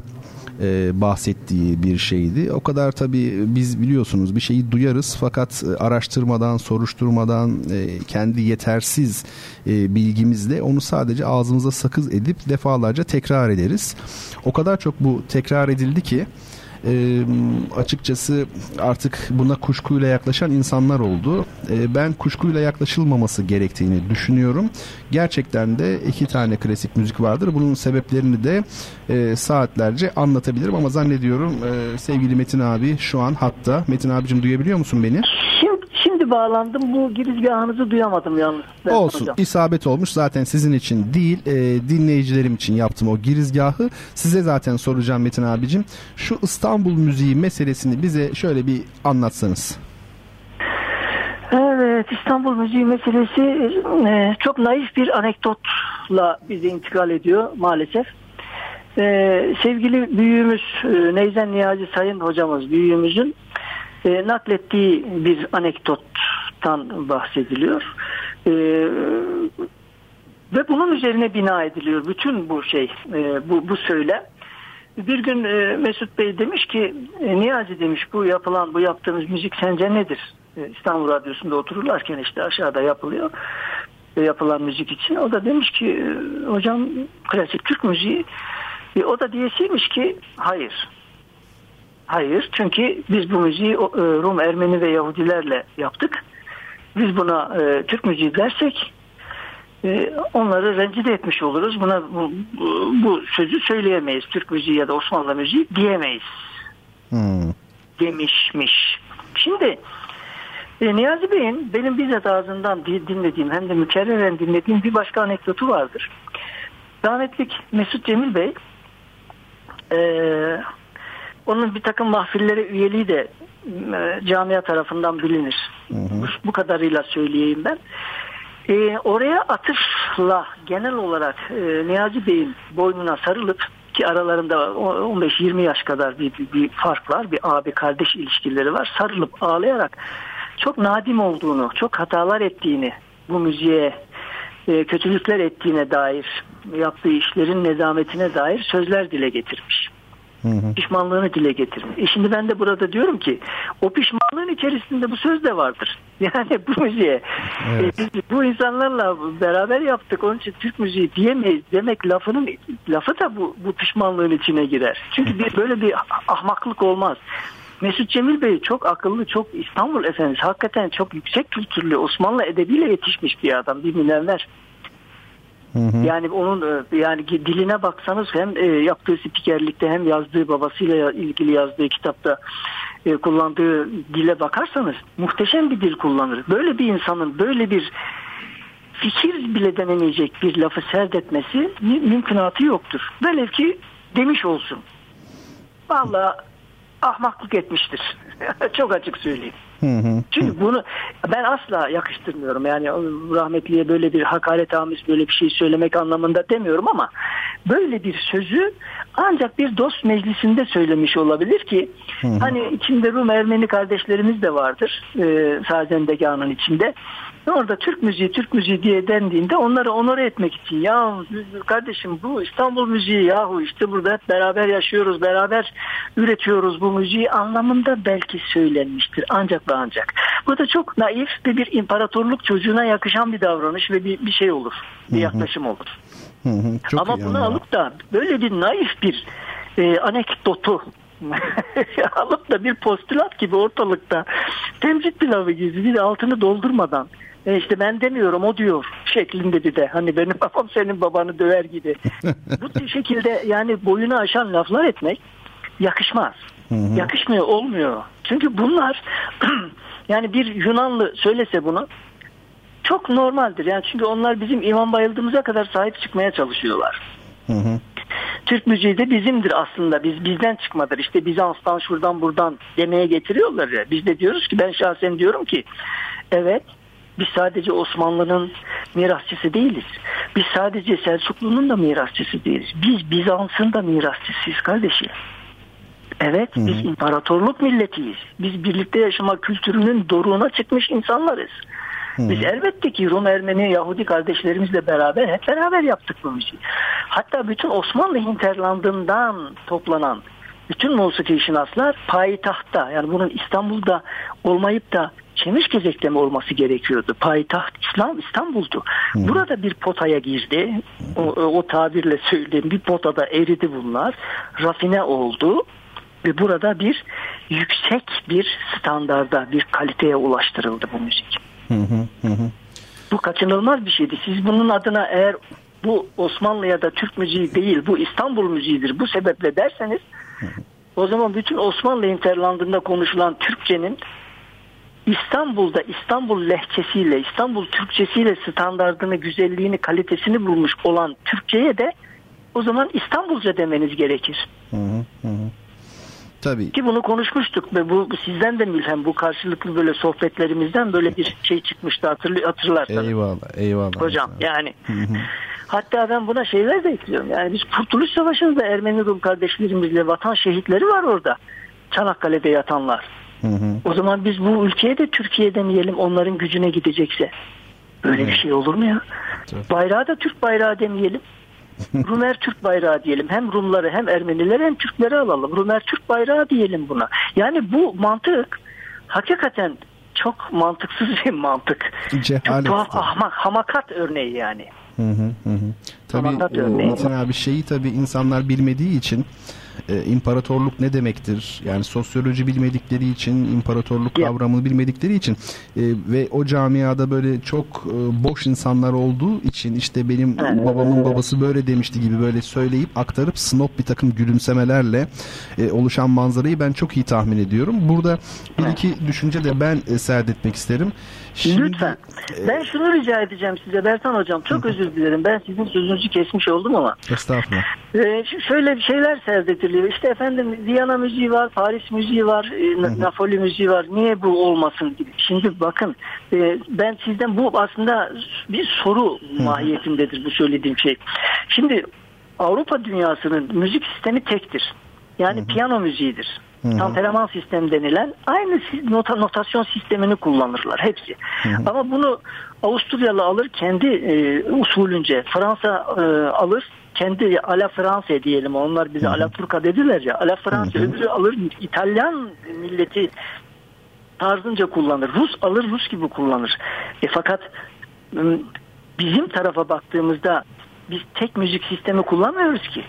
e, bahsettiği bir şeydi. O kadar tabii biz biliyorsunuz bir şeyi duyarız fakat e, araştırmadan, soruşturmadan, e, kendi yetersiz e, bilgimizle onu sadece ağzımıza sakız edip defalarca tekrar ederiz. O kadar çok bu tekrar edildi ki e, açıkçası artık buna kuşkuyla yaklaşan insanlar oldu. E, ben kuşkuyla yaklaşılmaması gerektiğini düşünüyorum. Gerçekten de iki tane klasik müzik vardır. Bunun sebeplerini de e, saatlerce anlatabilirim ama zannediyorum e, sevgili Metin abi şu an hatta. Metin abicim duyabiliyor musun beni? Şimdi bağlandım. Bu girizgahınızı duyamadım yalnız. Ben Olsun. Hocam. isabet olmuş. Zaten sizin için değil e, dinleyicilerim için yaptım o girizgahı. Size zaten soracağım Metin abicim. Şu İstanbul müziği meselesini bize şöyle bir anlatsanız. Evet İstanbul müziği meselesi e, çok naif bir anekdotla bize intikal ediyor maalesef. Ee, sevgili büyüğümüz e, Neyzen Niyazi Sayın hocamız büyüğümüzün e, naklettiği bir anekdottan bahsediliyor. E, ve bunun üzerine bina ediliyor bütün bu şey, e, bu, bu söylem. Bir gün e, Mesut Bey demiş ki e, Niyazi demiş bu yapılan bu yaptığımız müzik sence nedir? E, İstanbul Radyosu'nda otururlarken işte aşağıda yapılıyor e, yapılan müzik için. O da demiş ki hocam klasik Türk müziği e, o da diyesiymiş ki hayır Hayır çünkü biz bu müziği Rum, Ermeni ve Yahudilerle yaptık. Biz buna e, Türk müziği dersek onları rencide etmiş oluruz. Buna bu, bu, bu sözü söyleyemeyiz. Türk müziği ya da Osmanlı müziği diyemeyiz. Hmm. Demişmiş. Şimdi E, Niyazi Bey'in benim bizzat ağzından dinlediğim hem de mükerreren dinlediğim bir başka anekdotu vardır. Rahmetlik Mesut Cemil Bey e, onun bir takım mahfillere üyeliği de e, camia tarafından bilinir. Hı hı. Bu, kadarıyla söyleyeyim ben. E, oraya atıfla genel olarak e, Niyazi Bey'in boynuna sarılıp ki aralarında 15-20 yaş kadar bir, bir, bir fark var. Bir abi kardeş ilişkileri var. Sarılıp ağlayarak çok nadim olduğunu, çok hatalar ettiğini bu müziğe e, kötülükler ettiğine dair yaptığı işlerin nezametine dair sözler dile getirmiş. Hı hı. Pişmanlığını dile getirmiş. E şimdi ben de burada diyorum ki o pişmanlığın içerisinde bu söz de vardır. Yani bu müziğe evet. e, biz bu insanlarla beraber yaptık onun için Türk müziği diyemeyiz demek lafının lafı da bu, bu pişmanlığın içine girer. Çünkü bir, böyle bir ahmaklık olmaz. Mesut Cemil Bey çok akıllı, çok İstanbul efendisi. Hakikaten çok yüksek kültürlü, Osmanlı edebiyle yetişmiş bir adam, bir münevver. Hı. Yani onun e, yani diline baksanız hem e, yaptığı spikerlikte hem yazdığı babasıyla ilgili yazdığı kitapta e, kullandığı dile bakarsanız muhteşem bir dil kullanır. Böyle bir insanın böyle bir fikir bile denemeyecek bir lafı serdetmesi mümkünatı yoktur. Velev ki demiş olsun. Vallahi ahmaklık etmiştir. Çok açık söyleyeyim. Çünkü bunu ben asla yakıştırmıyorum. Yani rahmetliye böyle bir hakaret amiz böyle bir şey söylemek anlamında demiyorum ama böyle bir sözü ancak bir dost meclisinde söylemiş olabilir ki hani içinde Rum Ermeni kardeşlerimiz de vardır. E, Sazendegan'ın içinde. Orada Türk müziği, Türk müziği diye dendiğinde onları onore etmek için ya kardeşim bu İstanbul müziği yahu işte burada hep beraber yaşıyoruz, beraber üretiyoruz bu müziği anlamında belki söylenmiştir. Ancak ve ancak. Bu da çok naif ve bir imparatorluk çocuğuna yakışan bir davranış ve bir, bir şey olur. Bir yaklaşım olur. Hı hı, çok Ama bunu alıp da böyle bir naif bir e, anekdotu alıp da bir postulat gibi ortalıkta temcit pilavı gibi bir altını doldurmadan e işte ben demiyorum o diyor şeklinde bir de hani benim babam senin babanı döver gibi. Bu şekilde yani boyunu aşan laflar etmek yakışmaz. Hı hı. Yakışmıyor olmuyor. Çünkü bunlar yani bir Yunanlı söylese bunu çok normaldir. Yani çünkü onlar bizim İmam Bayıldığımıza kadar sahip çıkmaya çalışıyorlar. Hı hı. Türk müziği de bizimdir aslında. Biz bizden çıkmadır. İşte Bizans'tan şuradan buradan demeye getiriyorlar ya. Biz de diyoruz ki ben şahsen diyorum ki evet biz sadece Osmanlı'nın mirasçısı değiliz. Biz sadece Selçuklu'nun da mirasçısı değiliz. Biz Bizans'ın da mirasçısıyız kardeşim. Evet biz imparatorluk milletiyiz. Biz birlikte yaşama kültürünün doruğuna çıkmış insanlarız. Biz elbette ki Rum, Ermeni, Yahudi kardeşlerimizle beraber hep beraber yaptık bu müziği. Hatta bütün Osmanlı hinterlandından toplanan bütün musiki şinaslar payitahtta yani bunun İstanbul'da olmayıp da Çemişgezek'te mi olması gerekiyordu? Payitaht İslam İstanbul'du. Hmm. Burada bir potaya girdi. O, o tabirle söyleyeyim bir potada eridi bunlar. Rafine oldu ve burada bir yüksek bir standarda bir kaliteye ulaştırıldı bu müzik. Bu kaçınılmaz bir şeydi. Siz bunun adına eğer bu Osmanlı ya da Türk müziği değil bu İstanbul müziğidir bu sebeple derseniz o zaman bütün Osmanlı interlandında konuşulan Türkçenin İstanbul'da İstanbul lehçesiyle, İstanbul Türkçesiyle standartını, güzelliğini, kalitesini bulmuş olan Türkçe'ye de o zaman İstanbulca demeniz gerekir. Hı hı hı. Tabii. Ki bunu konuşmuştuk ve bu, bu sizden de Milhem bu karşılıklı böyle sohbetlerimizden böyle bir şey çıkmıştı hatırlı, hatırlarsanız. Eyvallah eyvallah. Hocam yani. Hatta ben buna şeyler de ekliyorum. Yani biz Kurtuluş Savaşı'nda Ermeni Rum kardeşlerimizle vatan şehitleri var orada. Çanakkale'de yatanlar. Hı hı. O zaman biz bu ülkeye de Türkiye demeyelim onların gücüne gidecekse. Böyle hı. bir şey olur mu ya? Evet. Bayrağı da Türk bayrağı demeyelim. Rumer Türk bayrağı diyelim. Hem Rumları hem Ermenileri hem Türkleri alalım. Rumer Türk bayrağı diyelim buna. Yani bu mantık hakikaten çok mantıksız bir mantık. Cehalet. Çok tuhaf ahmak, hamakat örneği yani. Hı hı hı. Tabii Metin abi şeyi tabii insanlar bilmediği için e, imparatorluk ne demektir? Yani sosyoloji bilmedikleri için, imparatorluk Ya. kavramını bilmedikleri için e, ve o camiada böyle çok e, boş insanlar olduğu için işte benim babamın babası böyle demişti gibi böyle söyleyip aktarıp snob bir takım gülümsemelerle e, oluşan manzarayı ben çok iyi tahmin ediyorum. Burada bir iki düşünce de ben e, serdetmek isterim. Şimdi- Lütfen. Ben şunu rica edeceğim size Bertan Hocam. Çok özür dilerim. Ben sizin sözünüzü kesmiş oldum ama. Estağfurullah. Ş- şöyle bir şeyler serdediliyor. İşte efendim Viyana müziği var, Paris müziği var, e, Na- Napoli müziği var. Niye bu olmasın gibi. Şimdi bakın e, ben sizden bu aslında bir soru mahiyetindedir bu söylediğim şey. Şimdi Avrupa dünyasının müzik sistemi tektir. Yani piyano müziğidir. Tamperaman sistem denilen aynı nota, notasyon sistemini kullanırlar hepsi. Ama bunu Avusturyalı alır kendi e, usulünce, Fransa e, alır kendi ala Fransa diyelim onlar bize ala Turca dediler ya ala Fransa öbürü alır İtalyan milleti tarzınca kullanır. Rus alır Rus gibi kullanır. E fakat bizim tarafa baktığımızda biz tek müzik sistemi kullanmıyoruz ki.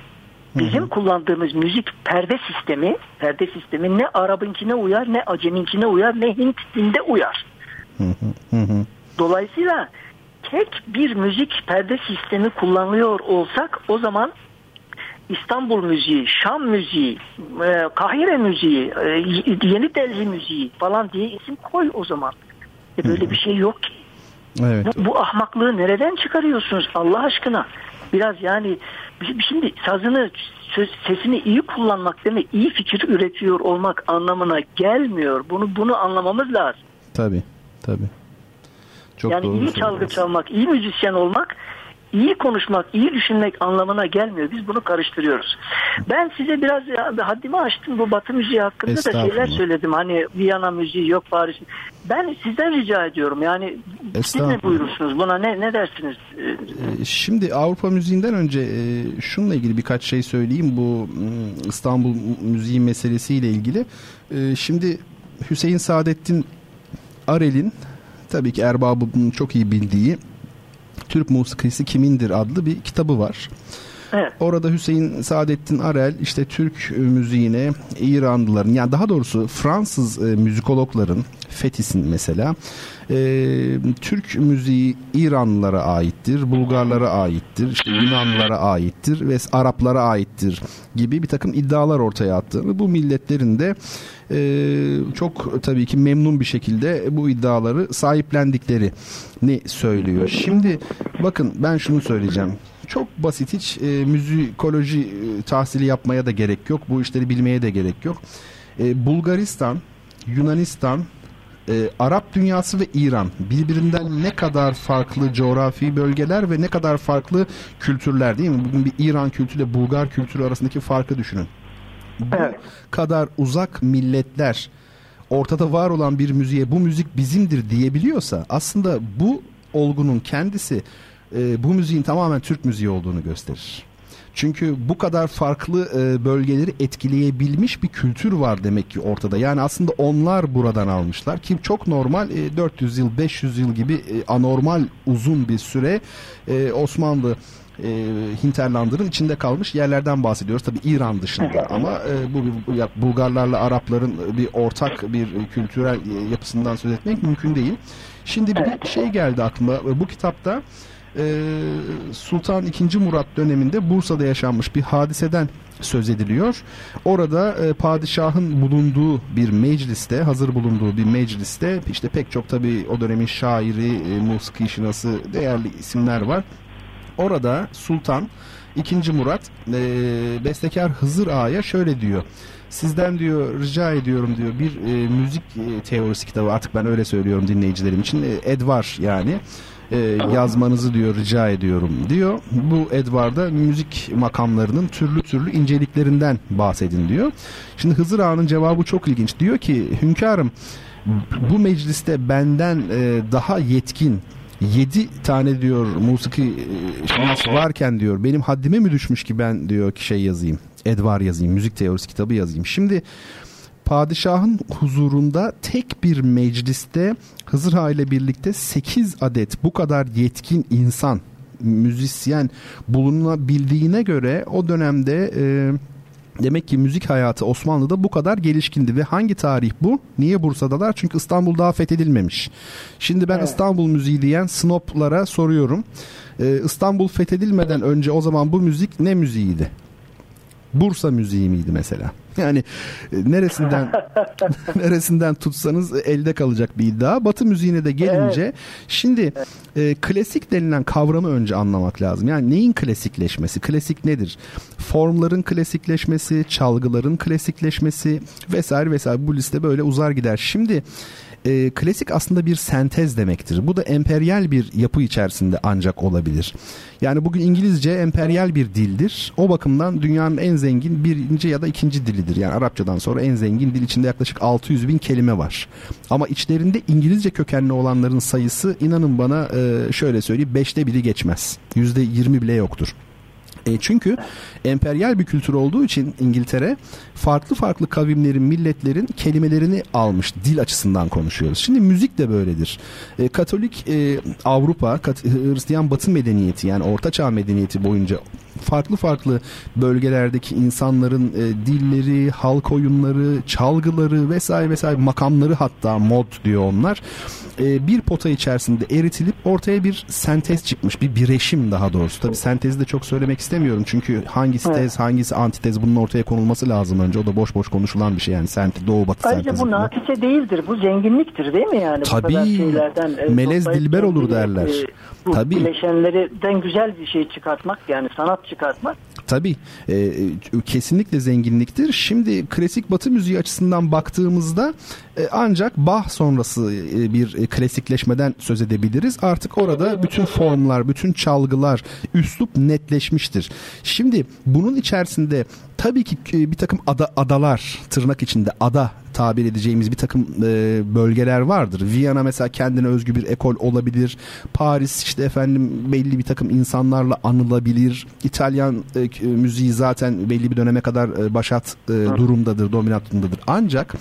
Bizim kullandığımız müzik perde sistemi, perde sistemi ne Arap'ınkine uyar, ne Aceminkine uyar, ne Hint'inde uyar. Dolayısıyla tek bir müzik perde sistemi kullanıyor olsak o zaman İstanbul müziği, Şam müziği, e, Kahire müziği, e, Yeni Delhi müziği falan diye isim koy o zaman. E böyle bir şey yok ki. Evet. Bu, bu ahmaklığı nereden çıkarıyorsunuz Allah aşkına? Biraz yani şimdi sazını söz, sesini iyi kullanmak demek iyi fikir üretiyor olmak anlamına gelmiyor. Bunu bunu anlamamız lazım. Tabii. Tabii. Çok yani doğru iyi çalgı çalmak, iyi müzisyen olmak, iyi konuşmak, iyi düşünmek anlamına gelmiyor. Biz bunu karıştırıyoruz. Ben size biraz haddimi aştım bu Batı müziği hakkında da şeyler söyledim. Hani Viyana müziği yok Paris. Ben sizden rica ediyorum. Yani siz ne buyurursunuz buna ne ne dersiniz? Ee, Ee, Şimdi Avrupa müziğinden önce e, şununla ilgili birkaç şey söyleyeyim. Bu m, İstanbul müziği meselesiyle ilgili. E, Şimdi Hüseyin Saadettin Arel'in tabii ki erbabının çok iyi bildiği Türk Musikisi Kimindir adlı bir kitabı var. Evet. Orada Hüseyin Saadettin Arel işte Türk müziğine İranlıların yani daha doğrusu Fransız e, müzikologların Fetis'in mesela e, Türk müziği İranlılara aittir, Bulgarlara aittir, işte Yunanlılara aittir ve Araplara aittir gibi bir takım iddialar ortaya attığını bu milletlerin de e, çok tabii ki memnun bir şekilde bu iddiaları sahiplendiklerini söylüyor. Şimdi bakın ben şunu söyleyeceğim. Çok basit hiç e, müzikoloji e, tahsili yapmaya da gerek yok. Bu işleri bilmeye de gerek yok. E, Bulgaristan, Yunanistan, e, Arap dünyası ve İran birbirinden ne kadar farklı coğrafi bölgeler ve ne kadar farklı kültürler değil mi? Bugün bir İran kültürüyle Bulgar kültürü arasındaki farkı düşünün. Bu Evet. kadar uzak milletler ortada var olan bir müziğe bu müzik bizimdir diyebiliyorsa aslında bu olgunun kendisi e, bu müziğin tamamen Türk müziği olduğunu gösterir. Çünkü bu kadar farklı e, bölgeleri etkileyebilmiş bir kültür var demek ki ortada. Yani aslında onlar buradan almışlar ki çok normal e, 400 yıl 500 yıl gibi e, anormal uzun bir süre e, Osmanlı e, hinterlandların içinde kalmış yerlerden bahsediyoruz. Tabi İran dışında ama e, bu, Bulgarlarla Arapların bir ortak bir kültürel e, yapısından söz etmek mümkün değil. Şimdi bir şey geldi aklıma. E, Bu kitapta e, Sultan II. Murat döneminde Bursa'da yaşanmış bir hadiseden söz ediliyor. Orada e, padişahın bulunduğu bir mecliste, hazır bulunduğu bir mecliste işte pek çok tabi o dönemin şairi, e, musiki şinası değerli isimler var. Orada Sultan II. Murat e, bestekar Hızır Ağa'ya şöyle diyor. Sizden diyor rica ediyorum diyor bir e, müzik e, teorisi kitabı artık ben öyle söylüyorum dinleyicilerim için e, Edvar yani e, yazmanızı diyor rica ediyorum diyor. Bu Edvar'da müzik makamlarının türlü türlü inceliklerinden bahsedin diyor. Şimdi Hızır Ağa'nın cevabı çok ilginç. Diyor ki hünkârım bu mecliste benden e, daha yetkin 7 tane diyor musiki e, şinas varken diyor benim haddime mi düşmüş ki ben diyor ki şey yazayım. Edvar yazayım, müzik teorisi kitabı yazayım. Şimdi padişahın huzurunda tek bir mecliste Hızır Ağa ile birlikte 8 adet bu kadar yetkin insan, müzisyen bulunabildiğine göre o dönemde e, Demek ki müzik hayatı Osmanlı'da bu kadar gelişkindi ve hangi tarih bu? Niye Bursa'dalar? Çünkü İstanbul daha fethedilmemiş. Şimdi ben evet. İstanbul müziği diyen snoplara soruyorum. Ee, İstanbul fethedilmeden önce o zaman bu müzik ne müziğiydi? Bursa müziği miydi mesela? Yani e, neresinden neresinden tutsanız elde kalacak bir iddia. Batı müziğine de gelince evet. şimdi e, klasik denilen kavramı önce anlamak lazım. Yani neyin klasikleşmesi? Klasik nedir? Formların klasikleşmesi, çalgıların klasikleşmesi vesaire vesaire bu liste böyle uzar gider. Şimdi e, klasik aslında bir sentez demektir. Bu da emperyal bir yapı içerisinde ancak olabilir. Yani bugün İngilizce emperyal bir dildir. O bakımdan dünyanın en zengin birinci ya da ikinci dilidir. Yani Arapçadan sonra en zengin dil içinde yaklaşık 600 bin kelime var. Ama içlerinde İngilizce kökenli olanların sayısı inanın bana e, şöyle söyleyeyim beşte biri geçmez. Yüzde yirmi bile yoktur. E çünkü emperyal bir kültür olduğu için İngiltere farklı farklı kavimlerin, milletlerin kelimelerini almış. Dil açısından konuşuyoruz. Şimdi müzik de böyledir. E, Katolik e, Avrupa, Kat, Hristiyan Batı medeniyeti yani Orta Çağ medeniyeti boyunca farklı farklı bölgelerdeki insanların e, dilleri, halk oyunları, çalgıları vesaire vesaire makamları hatta mod diyor onlar. E, bir pota içerisinde eritilip ortaya bir sentez çıkmış. Bir bireşim daha doğrusu. Tabii sentezi de çok söylemek istemiyorum. Çünkü hangisi evet. tez, hangisi antitez bunun ortaya konulması lazım önce. O da boş boş konuşulan bir şey yani. Sent, doğu batı Ayrıca sentezi. bu nakise değildir. Bu zenginliktir değil mi yani? Tabii. Bu kadar şeylerden, e, melez dilber olur derler. E, bu Tabii. bileşenlerden güzel bir şey çıkartmak yani sanat çıkartmak. Tabii e, kesinlikle zenginliktir. Şimdi klasik batı müziği açısından baktığımızda e, ancak Bach sonrası e, bir e, klasikleşmeden söz edebiliriz. Artık orada bütün formlar, bütün çalgılar, üslup netleşmiştir. Şimdi bunun içerisinde tabii ki e, bir takım ada, adalar tırnak içinde ada tabir edeceğimiz bir takım e, bölgeler vardır. Viyana mesela kendine özgü bir ekol olabilir. Paris işte efendim belli bir takım insanlarla anılabilir. İtalyan e, müziği zaten belli bir döneme kadar e, başat e, durumdadır, dominantındadır. Ancak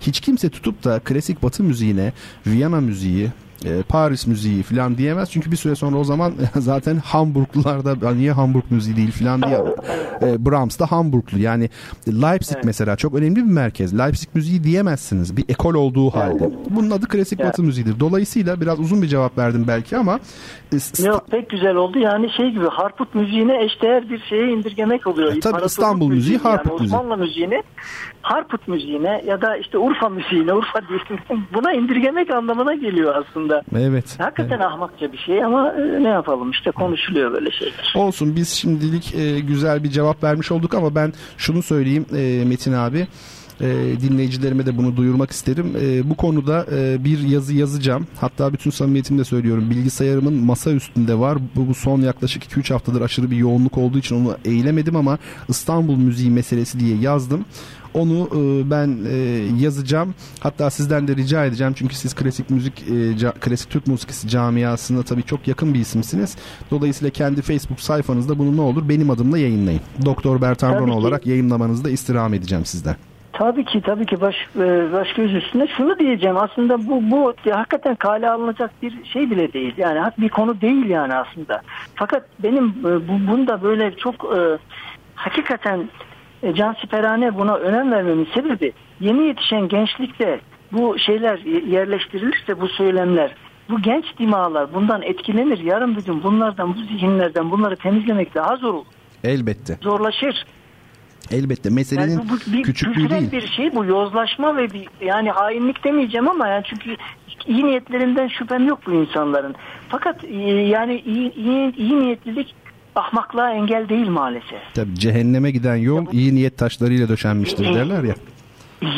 hiç kimse tutup da klasik batı müziğine Viyana müziği e, Paris müziği falan diyemez. Çünkü bir süre sonra o zaman zaten Hamburglular da niye Hamburg müziği değil falan diye e, Brahms da Hamburglu. Yani Leipzig evet. mesela çok önemli bir merkez. Leipzig müziği diyemezsiniz. Bir ekol olduğu halde. Bunun adı klasik evet. batı müziğidir. Dolayısıyla biraz uzun bir cevap verdim belki ama e, Yok pek güzel oldu. Yani şey gibi Harput müziğine eşdeğer bir şeye indirgemek oluyor. E, tabii İstanbul müziği, Harput yani müziği. Osmanlı müziğini Harput müziğine ya da işte Urfa müziğine, Urfa diyelim buna indirgemek anlamına geliyor aslında. Evet. Hakikaten evet. ahmakça bir şey ama e, ne yapalım işte konuşuluyor böyle şeyler. Olsun biz şimdilik e, güzel bir cevap vermiş olduk ama ben şunu söyleyeyim e, Metin abi. E, dinleyicilerime de bunu duyurmak isterim. E, bu konuda e, bir yazı yazacağım. Hatta bütün samimiyetimle söylüyorum. Bilgisayarımın masa üstünde var. Bu, bu son yaklaşık 2-3 haftadır aşırı bir yoğunluk olduğu için onu eğilemedim ama İstanbul müziği meselesi diye yazdım. Onu e, ben e, yazacağım. Hatta sizden de rica edeceğim çünkü siz klasik müzik e, ca, klasik Türk musikisi camiasına tabii çok yakın bir isimsiniz. Dolayısıyla kendi Facebook sayfanızda bunu ne olur benim adımla yayınlayın. Doktor Bertan Ron olarak yayınlamanızı da istirham edeceğim sizden. Tabii ki tabii ki baş e, baş göz üstünde şunu diyeceğim aslında bu bu hakikaten kale alınacak bir şey bile değil yani bir konu değil yani aslında fakat benim bu bunda böyle çok e, hakikaten e, cansiperane buna önem vermemin sebebi yeni yetişen gençlikte bu şeyler yerleştirilirse bu söylemler bu genç dimağlar bundan etkilenir. Yarın bir gün bunlardan, bu zihinlerden bunları temizlemek daha zor olur. Elbette. Zorlaşır. Elbette meselenin yani bu, bu bir küçüklüğü değil. bir şey bu yozlaşma ve bir yani hainlik demeyeceğim ama yani çünkü iyi niyetlerinden şüphem yok bu insanların. Fakat e, yani iyi, iyi, iyi niyetlilik ahmaklığa engel değil maalesef. Tabii cehenneme giden yol bu, iyi niyet taşlarıyla döşenmiştir e, derler ya.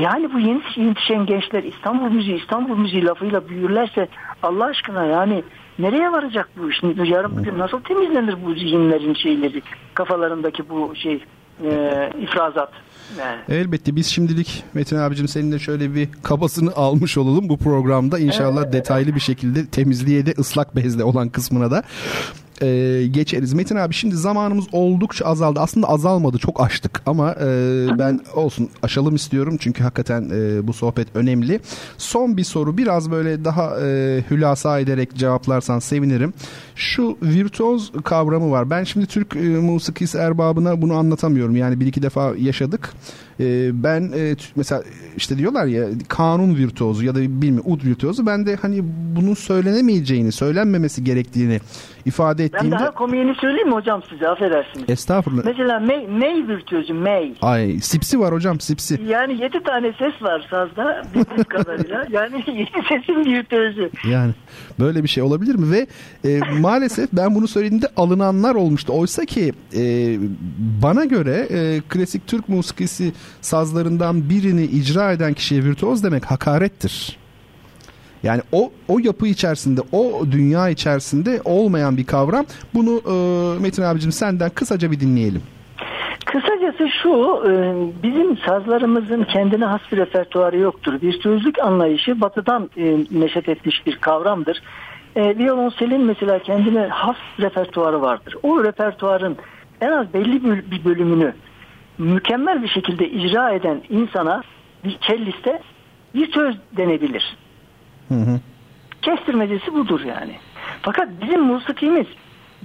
Yani bu yeni yetişen gençler İstanbul müziği İstanbul müziği lafıyla büyürlerse Allah aşkına yani nereye varacak bu iş? Yarın bugün nasıl temizlenir bu zihinlerin şeyleri kafalarındaki bu şey e, ifrazat. Yani. Elbette biz şimdilik Metin abicim seninle şöyle bir kabasını almış olalım bu programda. İnşallah evet. detaylı bir şekilde temizliğe de ıslak bezle olan kısmına da e, geçeriz. Metin abi şimdi zamanımız oldukça azaldı. Aslında azalmadı çok açtık ama e, ben olsun aşalım istiyorum. Çünkü hakikaten e, bu sohbet önemli. Son bir soru biraz böyle daha e, hülasa ederek cevaplarsan sevinirim. Şu virtüoz kavramı var. Ben şimdi Türk e, musikisi erbabına bunu anlatamıyorum. Yani bir iki defa yaşadık. E, ben e, mesela işte diyorlar ya kanun virtüozu ya da bilmiyorum ud virtüozu. Ben de hani bunun söylenemeyeceğini, söylenmemesi gerektiğini ifade ettiğimde... Ben daha komiğini söyleyeyim mi hocam size affedersiniz. Estağfurullah. Mesela May, May virtüözü May. Ay sipsi var hocam sipsi. Yani yedi tane ses var sazda bildiğim kadarıyla. Yani yedi sesin virtüözü. Yani böyle bir şey olabilir mi? Ve e, maalesef ben bunu söylediğimde alınanlar olmuştu. Oysa ki e, bana göre e, klasik Türk musikisi sazlarından birini icra eden kişiye virtüoz demek hakarettir. Yani o o yapı içerisinde, o dünya içerisinde olmayan bir kavram. Bunu e, Metin abicim senden kısaca bir dinleyelim. Kısacası şu, e, bizim sazlarımızın kendine has bir repertuarı yoktur. Virtüözlük anlayışı batıdan e, neşet etmiş bir kavramdır. E, Violonselin mesela kendine has repertuarı vardır. O repertuarın en az belli bir bölümünü mükemmel bir şekilde icra eden insana bir celliste virtüöz denebilir. Hı hı. Kestirmecesi budur yani. Fakat bizim musikimiz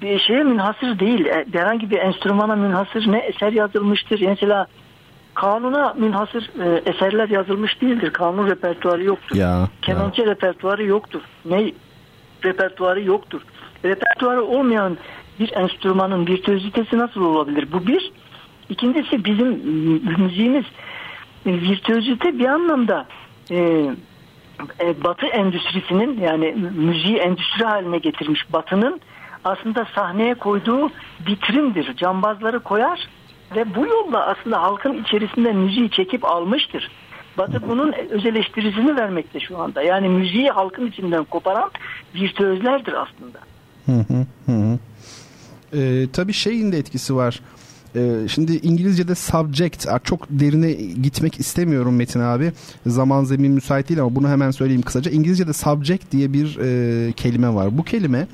bir şeye münhasır değil. E, herhangi bir enstrümana münhasır ne eser yazılmıştır. Mesela kanuna münhasır e, eserler yazılmış değildir. Kanun repertuarı yoktur. Ya, Kemençe ya. repertuarı yoktur. Ne repertuarı yoktur. Repertuarı olmayan bir enstrümanın virtüözitesi nasıl olabilir? Bu bir. İkincisi bizim müziğimiz e, virtüözite bir anlamda e, e, Batı endüstrisinin yani müziği endüstri haline getirmiş Batı'nın aslında sahneye koyduğu vitrindir. Cambazları koyar ve bu yolla aslında halkın içerisinde müziği çekip almıştır. Batı bunun öz eleştirisini vermekte şu anda. Yani müziği halkın içinden koparan virtüözlerdir aslında. Hı. Ee, tabii şeyin de etkisi var. Ee, şimdi İngilizce'de subject çok derine gitmek istemiyorum Metin abi. Zaman zemin müsait değil ama bunu hemen söyleyeyim kısaca. İngilizce'de subject diye bir e, kelime var. Bu kelime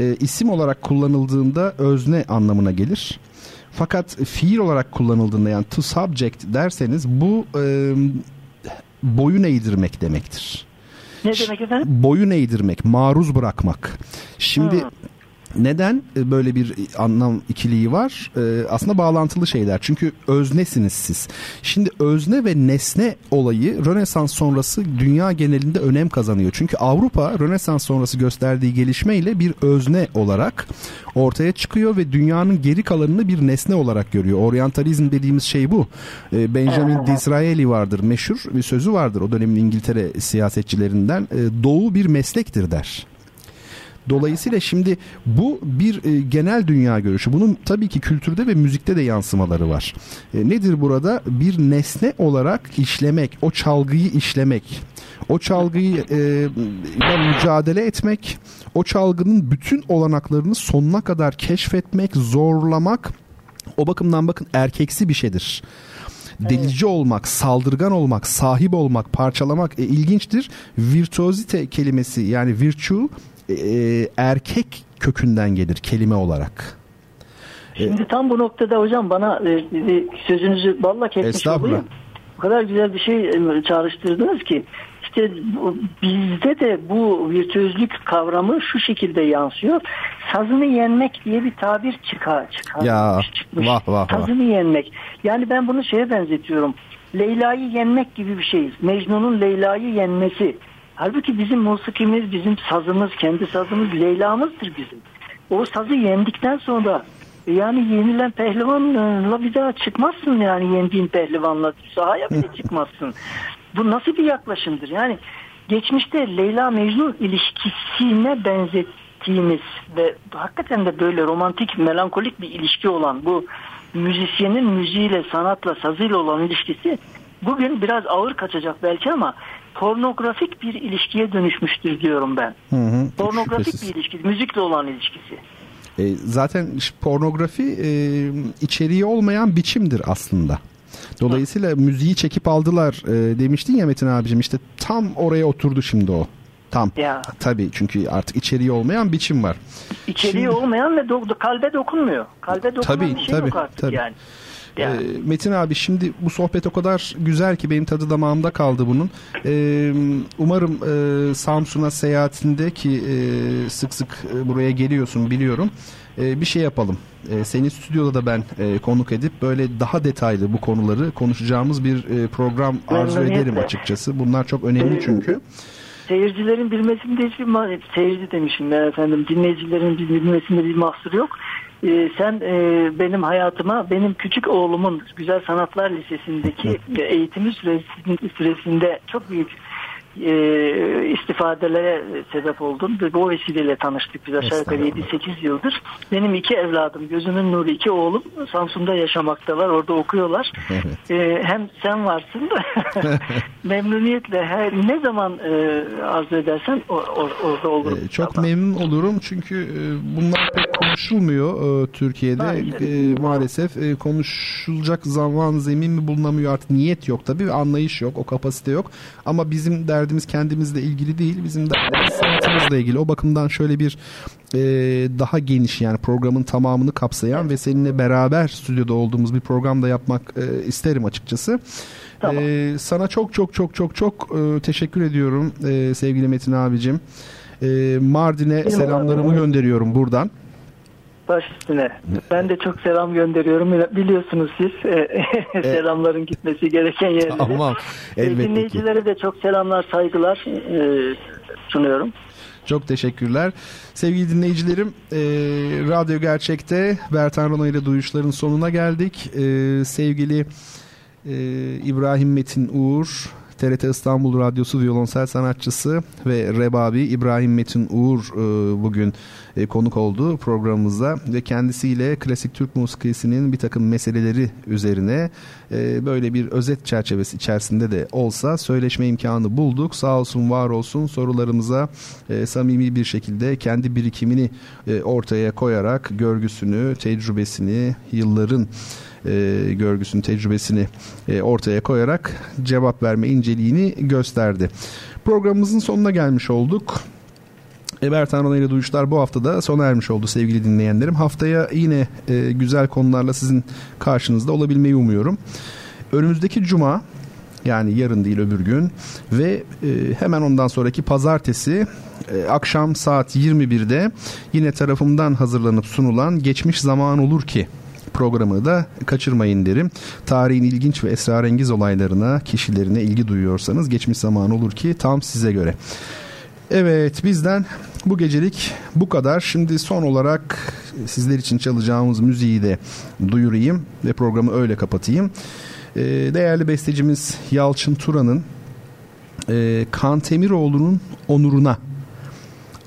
e, isim olarak kullanıldığında özne anlamına gelir. Fakat fiil olarak kullanıldığında yani to subject derseniz bu e, boyun eğdirmek demektir. Ne demek efendim? Boyun eğdirmek, maruz bırakmak. Şimdi hmm. Neden e, böyle bir anlam ikiliği var? Ee, aslında bağlantılı şeyler. Çünkü öznesiniz siz. Şimdi özne ve nesne olayı Rönesans sonrası dünya genelinde önem kazanıyor. Çünkü Avrupa Rönesans sonrası gösterdiği gelişmeyle bir özne olarak ortaya çıkıyor ve dünyanın geri kalanını bir nesne olarak görüyor. Oryantalizm dediğimiz şey bu. Ee, Benjamin Disraeli vardır meşhur bir sözü vardır o dönemin İngiltere siyasetçilerinden. Doğu bir meslektir der. Dolayısıyla şimdi bu bir e, genel dünya görüşü. Bunun tabii ki kültürde ve müzikte de yansımaları var. E, nedir burada? Bir nesne olarak işlemek, o çalgıyı işlemek, o çalgıyı e, mücadele etmek, o çalgının bütün olanaklarını sonuna kadar keşfetmek, zorlamak o bakımdan bakın erkeksi bir şeydir. Delici olmak, saldırgan olmak, sahip olmak, parçalamak e, ilginçtir. Virtuosite kelimesi yani virtue e, erkek kökünden gelir kelime olarak. Şimdi tam bu noktada hocam bana e, sözünüzü balla kesmiş olayım. O kadar güzel bir şey e, çağrıştırdınız ki işte bizde de bu virtüözlük kavramı şu şekilde yansıyor. Sazını yenmek diye bir tabir çıkar, çıkar ya, çıkmış. Vah, vah, Sazını vah. yenmek. Yani ben bunu şeye benzetiyorum. Leyla'yı yenmek gibi bir şey. Mecnun'un Leyla'yı yenmesi. Halbuki bizim musikimiz, bizim sazımız, kendi sazımız Leyla'mızdır bizim. O sazı yendikten sonra yani yenilen pehlivanla bir daha çıkmazsın yani yendiğin pehlivanla sahaya bile çıkmazsın. Bu nasıl bir yaklaşımdır? Yani geçmişte Leyla Mecnun ilişkisine benzettiğimiz ve hakikaten de böyle romantik, melankolik bir ilişki olan bu müzisyenin müziğiyle, sanatla, sazıyla olan ilişkisi bugün biraz ağır kaçacak belki ama pornografik bir ilişkiye dönüşmüştür diyorum ben. Hı hı, pornografik şüphesiz. bir ilişki, müzikle olan ilişkisi. E, zaten pornografi e, içeriği olmayan biçimdir aslında. Dolayısıyla Hı. müziği çekip aldılar e, demiştin ya Metin abicim işte tam oraya oturdu şimdi o. Tam. Ya. Tabii çünkü artık içeriği olmayan biçim var. İçeriği Şimdi... olmayan ve do- kalbe dokunmuyor. Kalbe dokunan tabii, bir şey tabii, yok artık tabii. yani. Ee, Metin abi şimdi bu sohbet o kadar güzel ki benim tadı damağımda kaldı bunun. Ee, umarım e, Samsun'a seyahatinde ki e, sık sık e, buraya geliyorsun biliyorum. E, bir şey yapalım. E, seni stüdyoda da ben e, konuk edip böyle daha detaylı bu konuları konuşacağımız bir e, program arzu ederim açıkçası. Bunlar çok önemli çünkü seyircilerin bilmesinde hiçbir seyirci demişim ya efendim dinleyicilerin bilmesinde bir mahsur yok. Ee, sen e, benim hayatıma benim küçük oğlumun Güzel Sanatlar Lisesi'ndeki eğitimi süresinde çok büyük e, istifadelere sebep oldum. Ve bu vesileyle tanıştık biz aşağı yukarı 7-8 yıldır. Benim iki evladım, gözümün nuru iki oğlum Samsun'da yaşamaktalar. Orada okuyorlar. Evet. E, hem sen varsın memnuniyetle her ne zaman e, arzu edersen or, or, orada olurum. E, çok tamam. memnun olurum çünkü e, bunlar pek konuşulmuyor e, Türkiye'de. Maalesef, e, maalesef e, konuşulacak zaman zemin mi bulunamıyor artık niyet yok tabii anlayış yok o kapasite yok ama bizim der derdimiz kendimizle ilgili değil. Bizim derdimiz sanatımızla ilgili. O bakımdan şöyle bir e, daha geniş yani programın tamamını kapsayan ve seninle beraber stüdyoda olduğumuz bir programda yapmak e, isterim açıkçası. Tamam. E, sana çok çok çok çok çok e, teşekkür ediyorum e, sevgili Metin abicim. E, Mardin'e selamlarımı gönderiyorum buradan. Baş üstüne. Ben de çok selam gönderiyorum. Biliyorsunuz siz e, selamların gitmesi gereken yerlere. Tamam. E, Elbette Dinleyicilere ki. de çok selamlar, saygılar e, sunuyorum. Çok teşekkürler. Sevgili dinleyicilerim, e, Radyo Gerçek'te Bertan Rona ile Duyuşların sonuna geldik. E, sevgili e, İbrahim Metin Uğur, TRT İstanbul Radyosu violonsel sanatçısı ve Rebabi İbrahim Metin Uğur e, bugün e, konuk oldu programımıza ve kendisiyle klasik Türk musikisinin bir takım meseleleri üzerine e, böyle bir özet çerçevesi içerisinde de olsa söyleşme imkanı bulduk. Sağ olsun var olsun sorularımıza samimi bir şekilde kendi birikimini ortaya koyarak görgüsünü, tecrübesini, yılların e, görgüsünün tecrübesini e, ortaya koyarak cevap verme inceliğini gösterdi. Programımızın sonuna gelmiş olduk. Bertan Rona ile Duyuşlar bu hafta da sona ermiş oldu sevgili dinleyenlerim. Haftaya yine e, güzel konularla sizin karşınızda olabilmeyi umuyorum. Önümüzdeki cuma yani yarın değil öbür gün ve e, hemen ondan sonraki pazartesi e, akşam saat 21'de yine tarafımdan hazırlanıp sunulan Geçmiş Zaman Olur Ki programı da kaçırmayın derim. Tarihin ilginç ve esrarengiz olaylarına, kişilerine ilgi duyuyorsanız geçmiş zaman olur ki tam size göre. Evet bizden bu gecelik bu kadar. Şimdi son olarak sizler için çalacağımız müziği de duyurayım ve programı öyle kapatayım. Ee, değerli bestecimiz Yalçın Turan'ın e, Kantemiroğlu'nun onuruna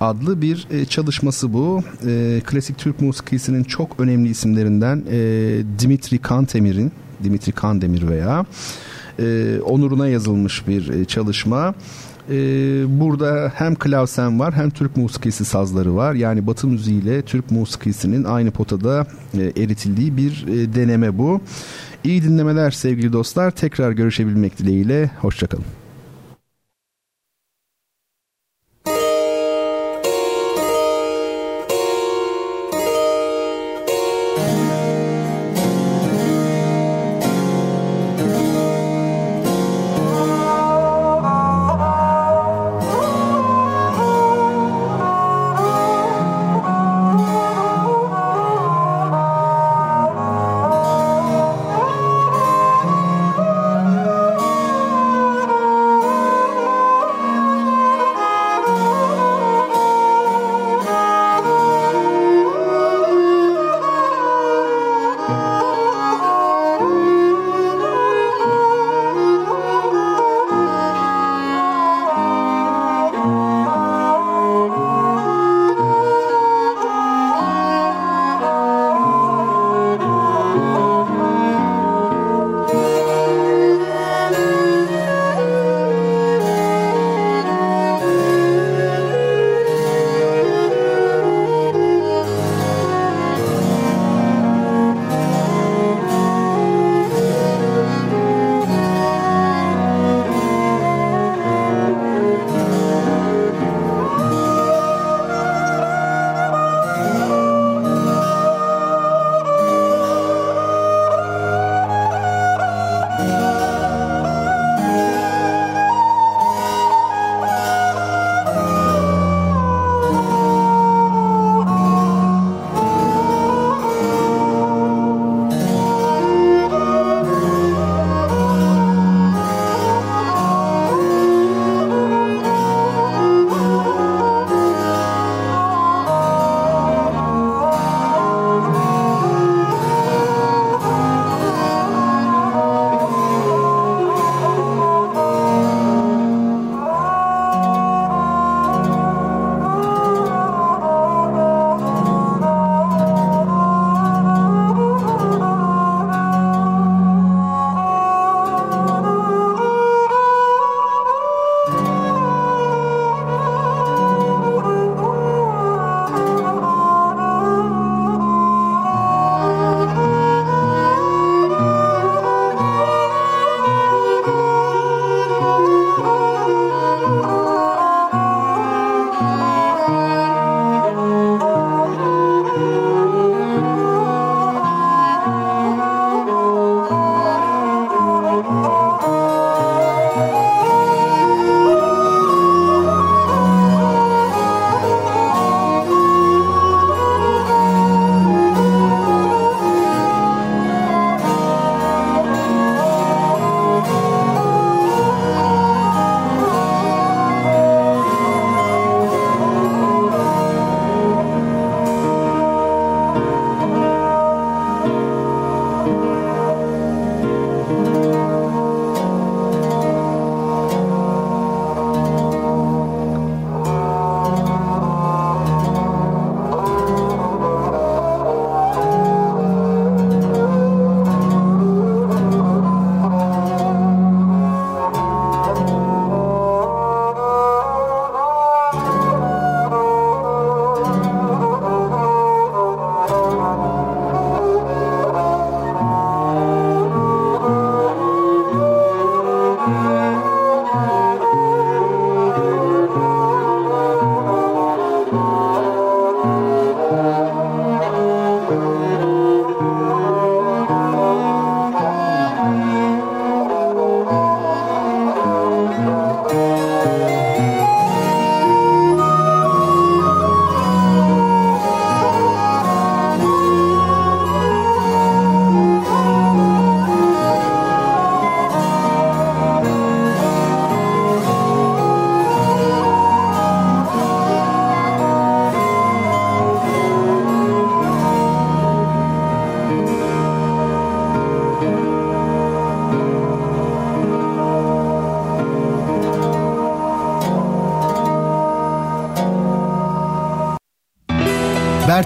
adlı bir e, çalışması bu. E, klasik Türk musikisinin çok önemli isimlerinden e, Dimitri Kantemir'in, Dimitri Kandemir veya e, onuruna yazılmış bir e, çalışma. Ee, burada hem klavsen var hem Türk musikisi sazları var. Yani Batı müziği ile Türk musikisinin aynı potada e, eritildiği bir e, deneme bu. İyi dinlemeler sevgili dostlar. Tekrar görüşebilmek dileğiyle. Hoşçakalın.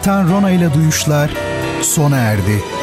Bertan Rona ile Duyuşlar sona erdi.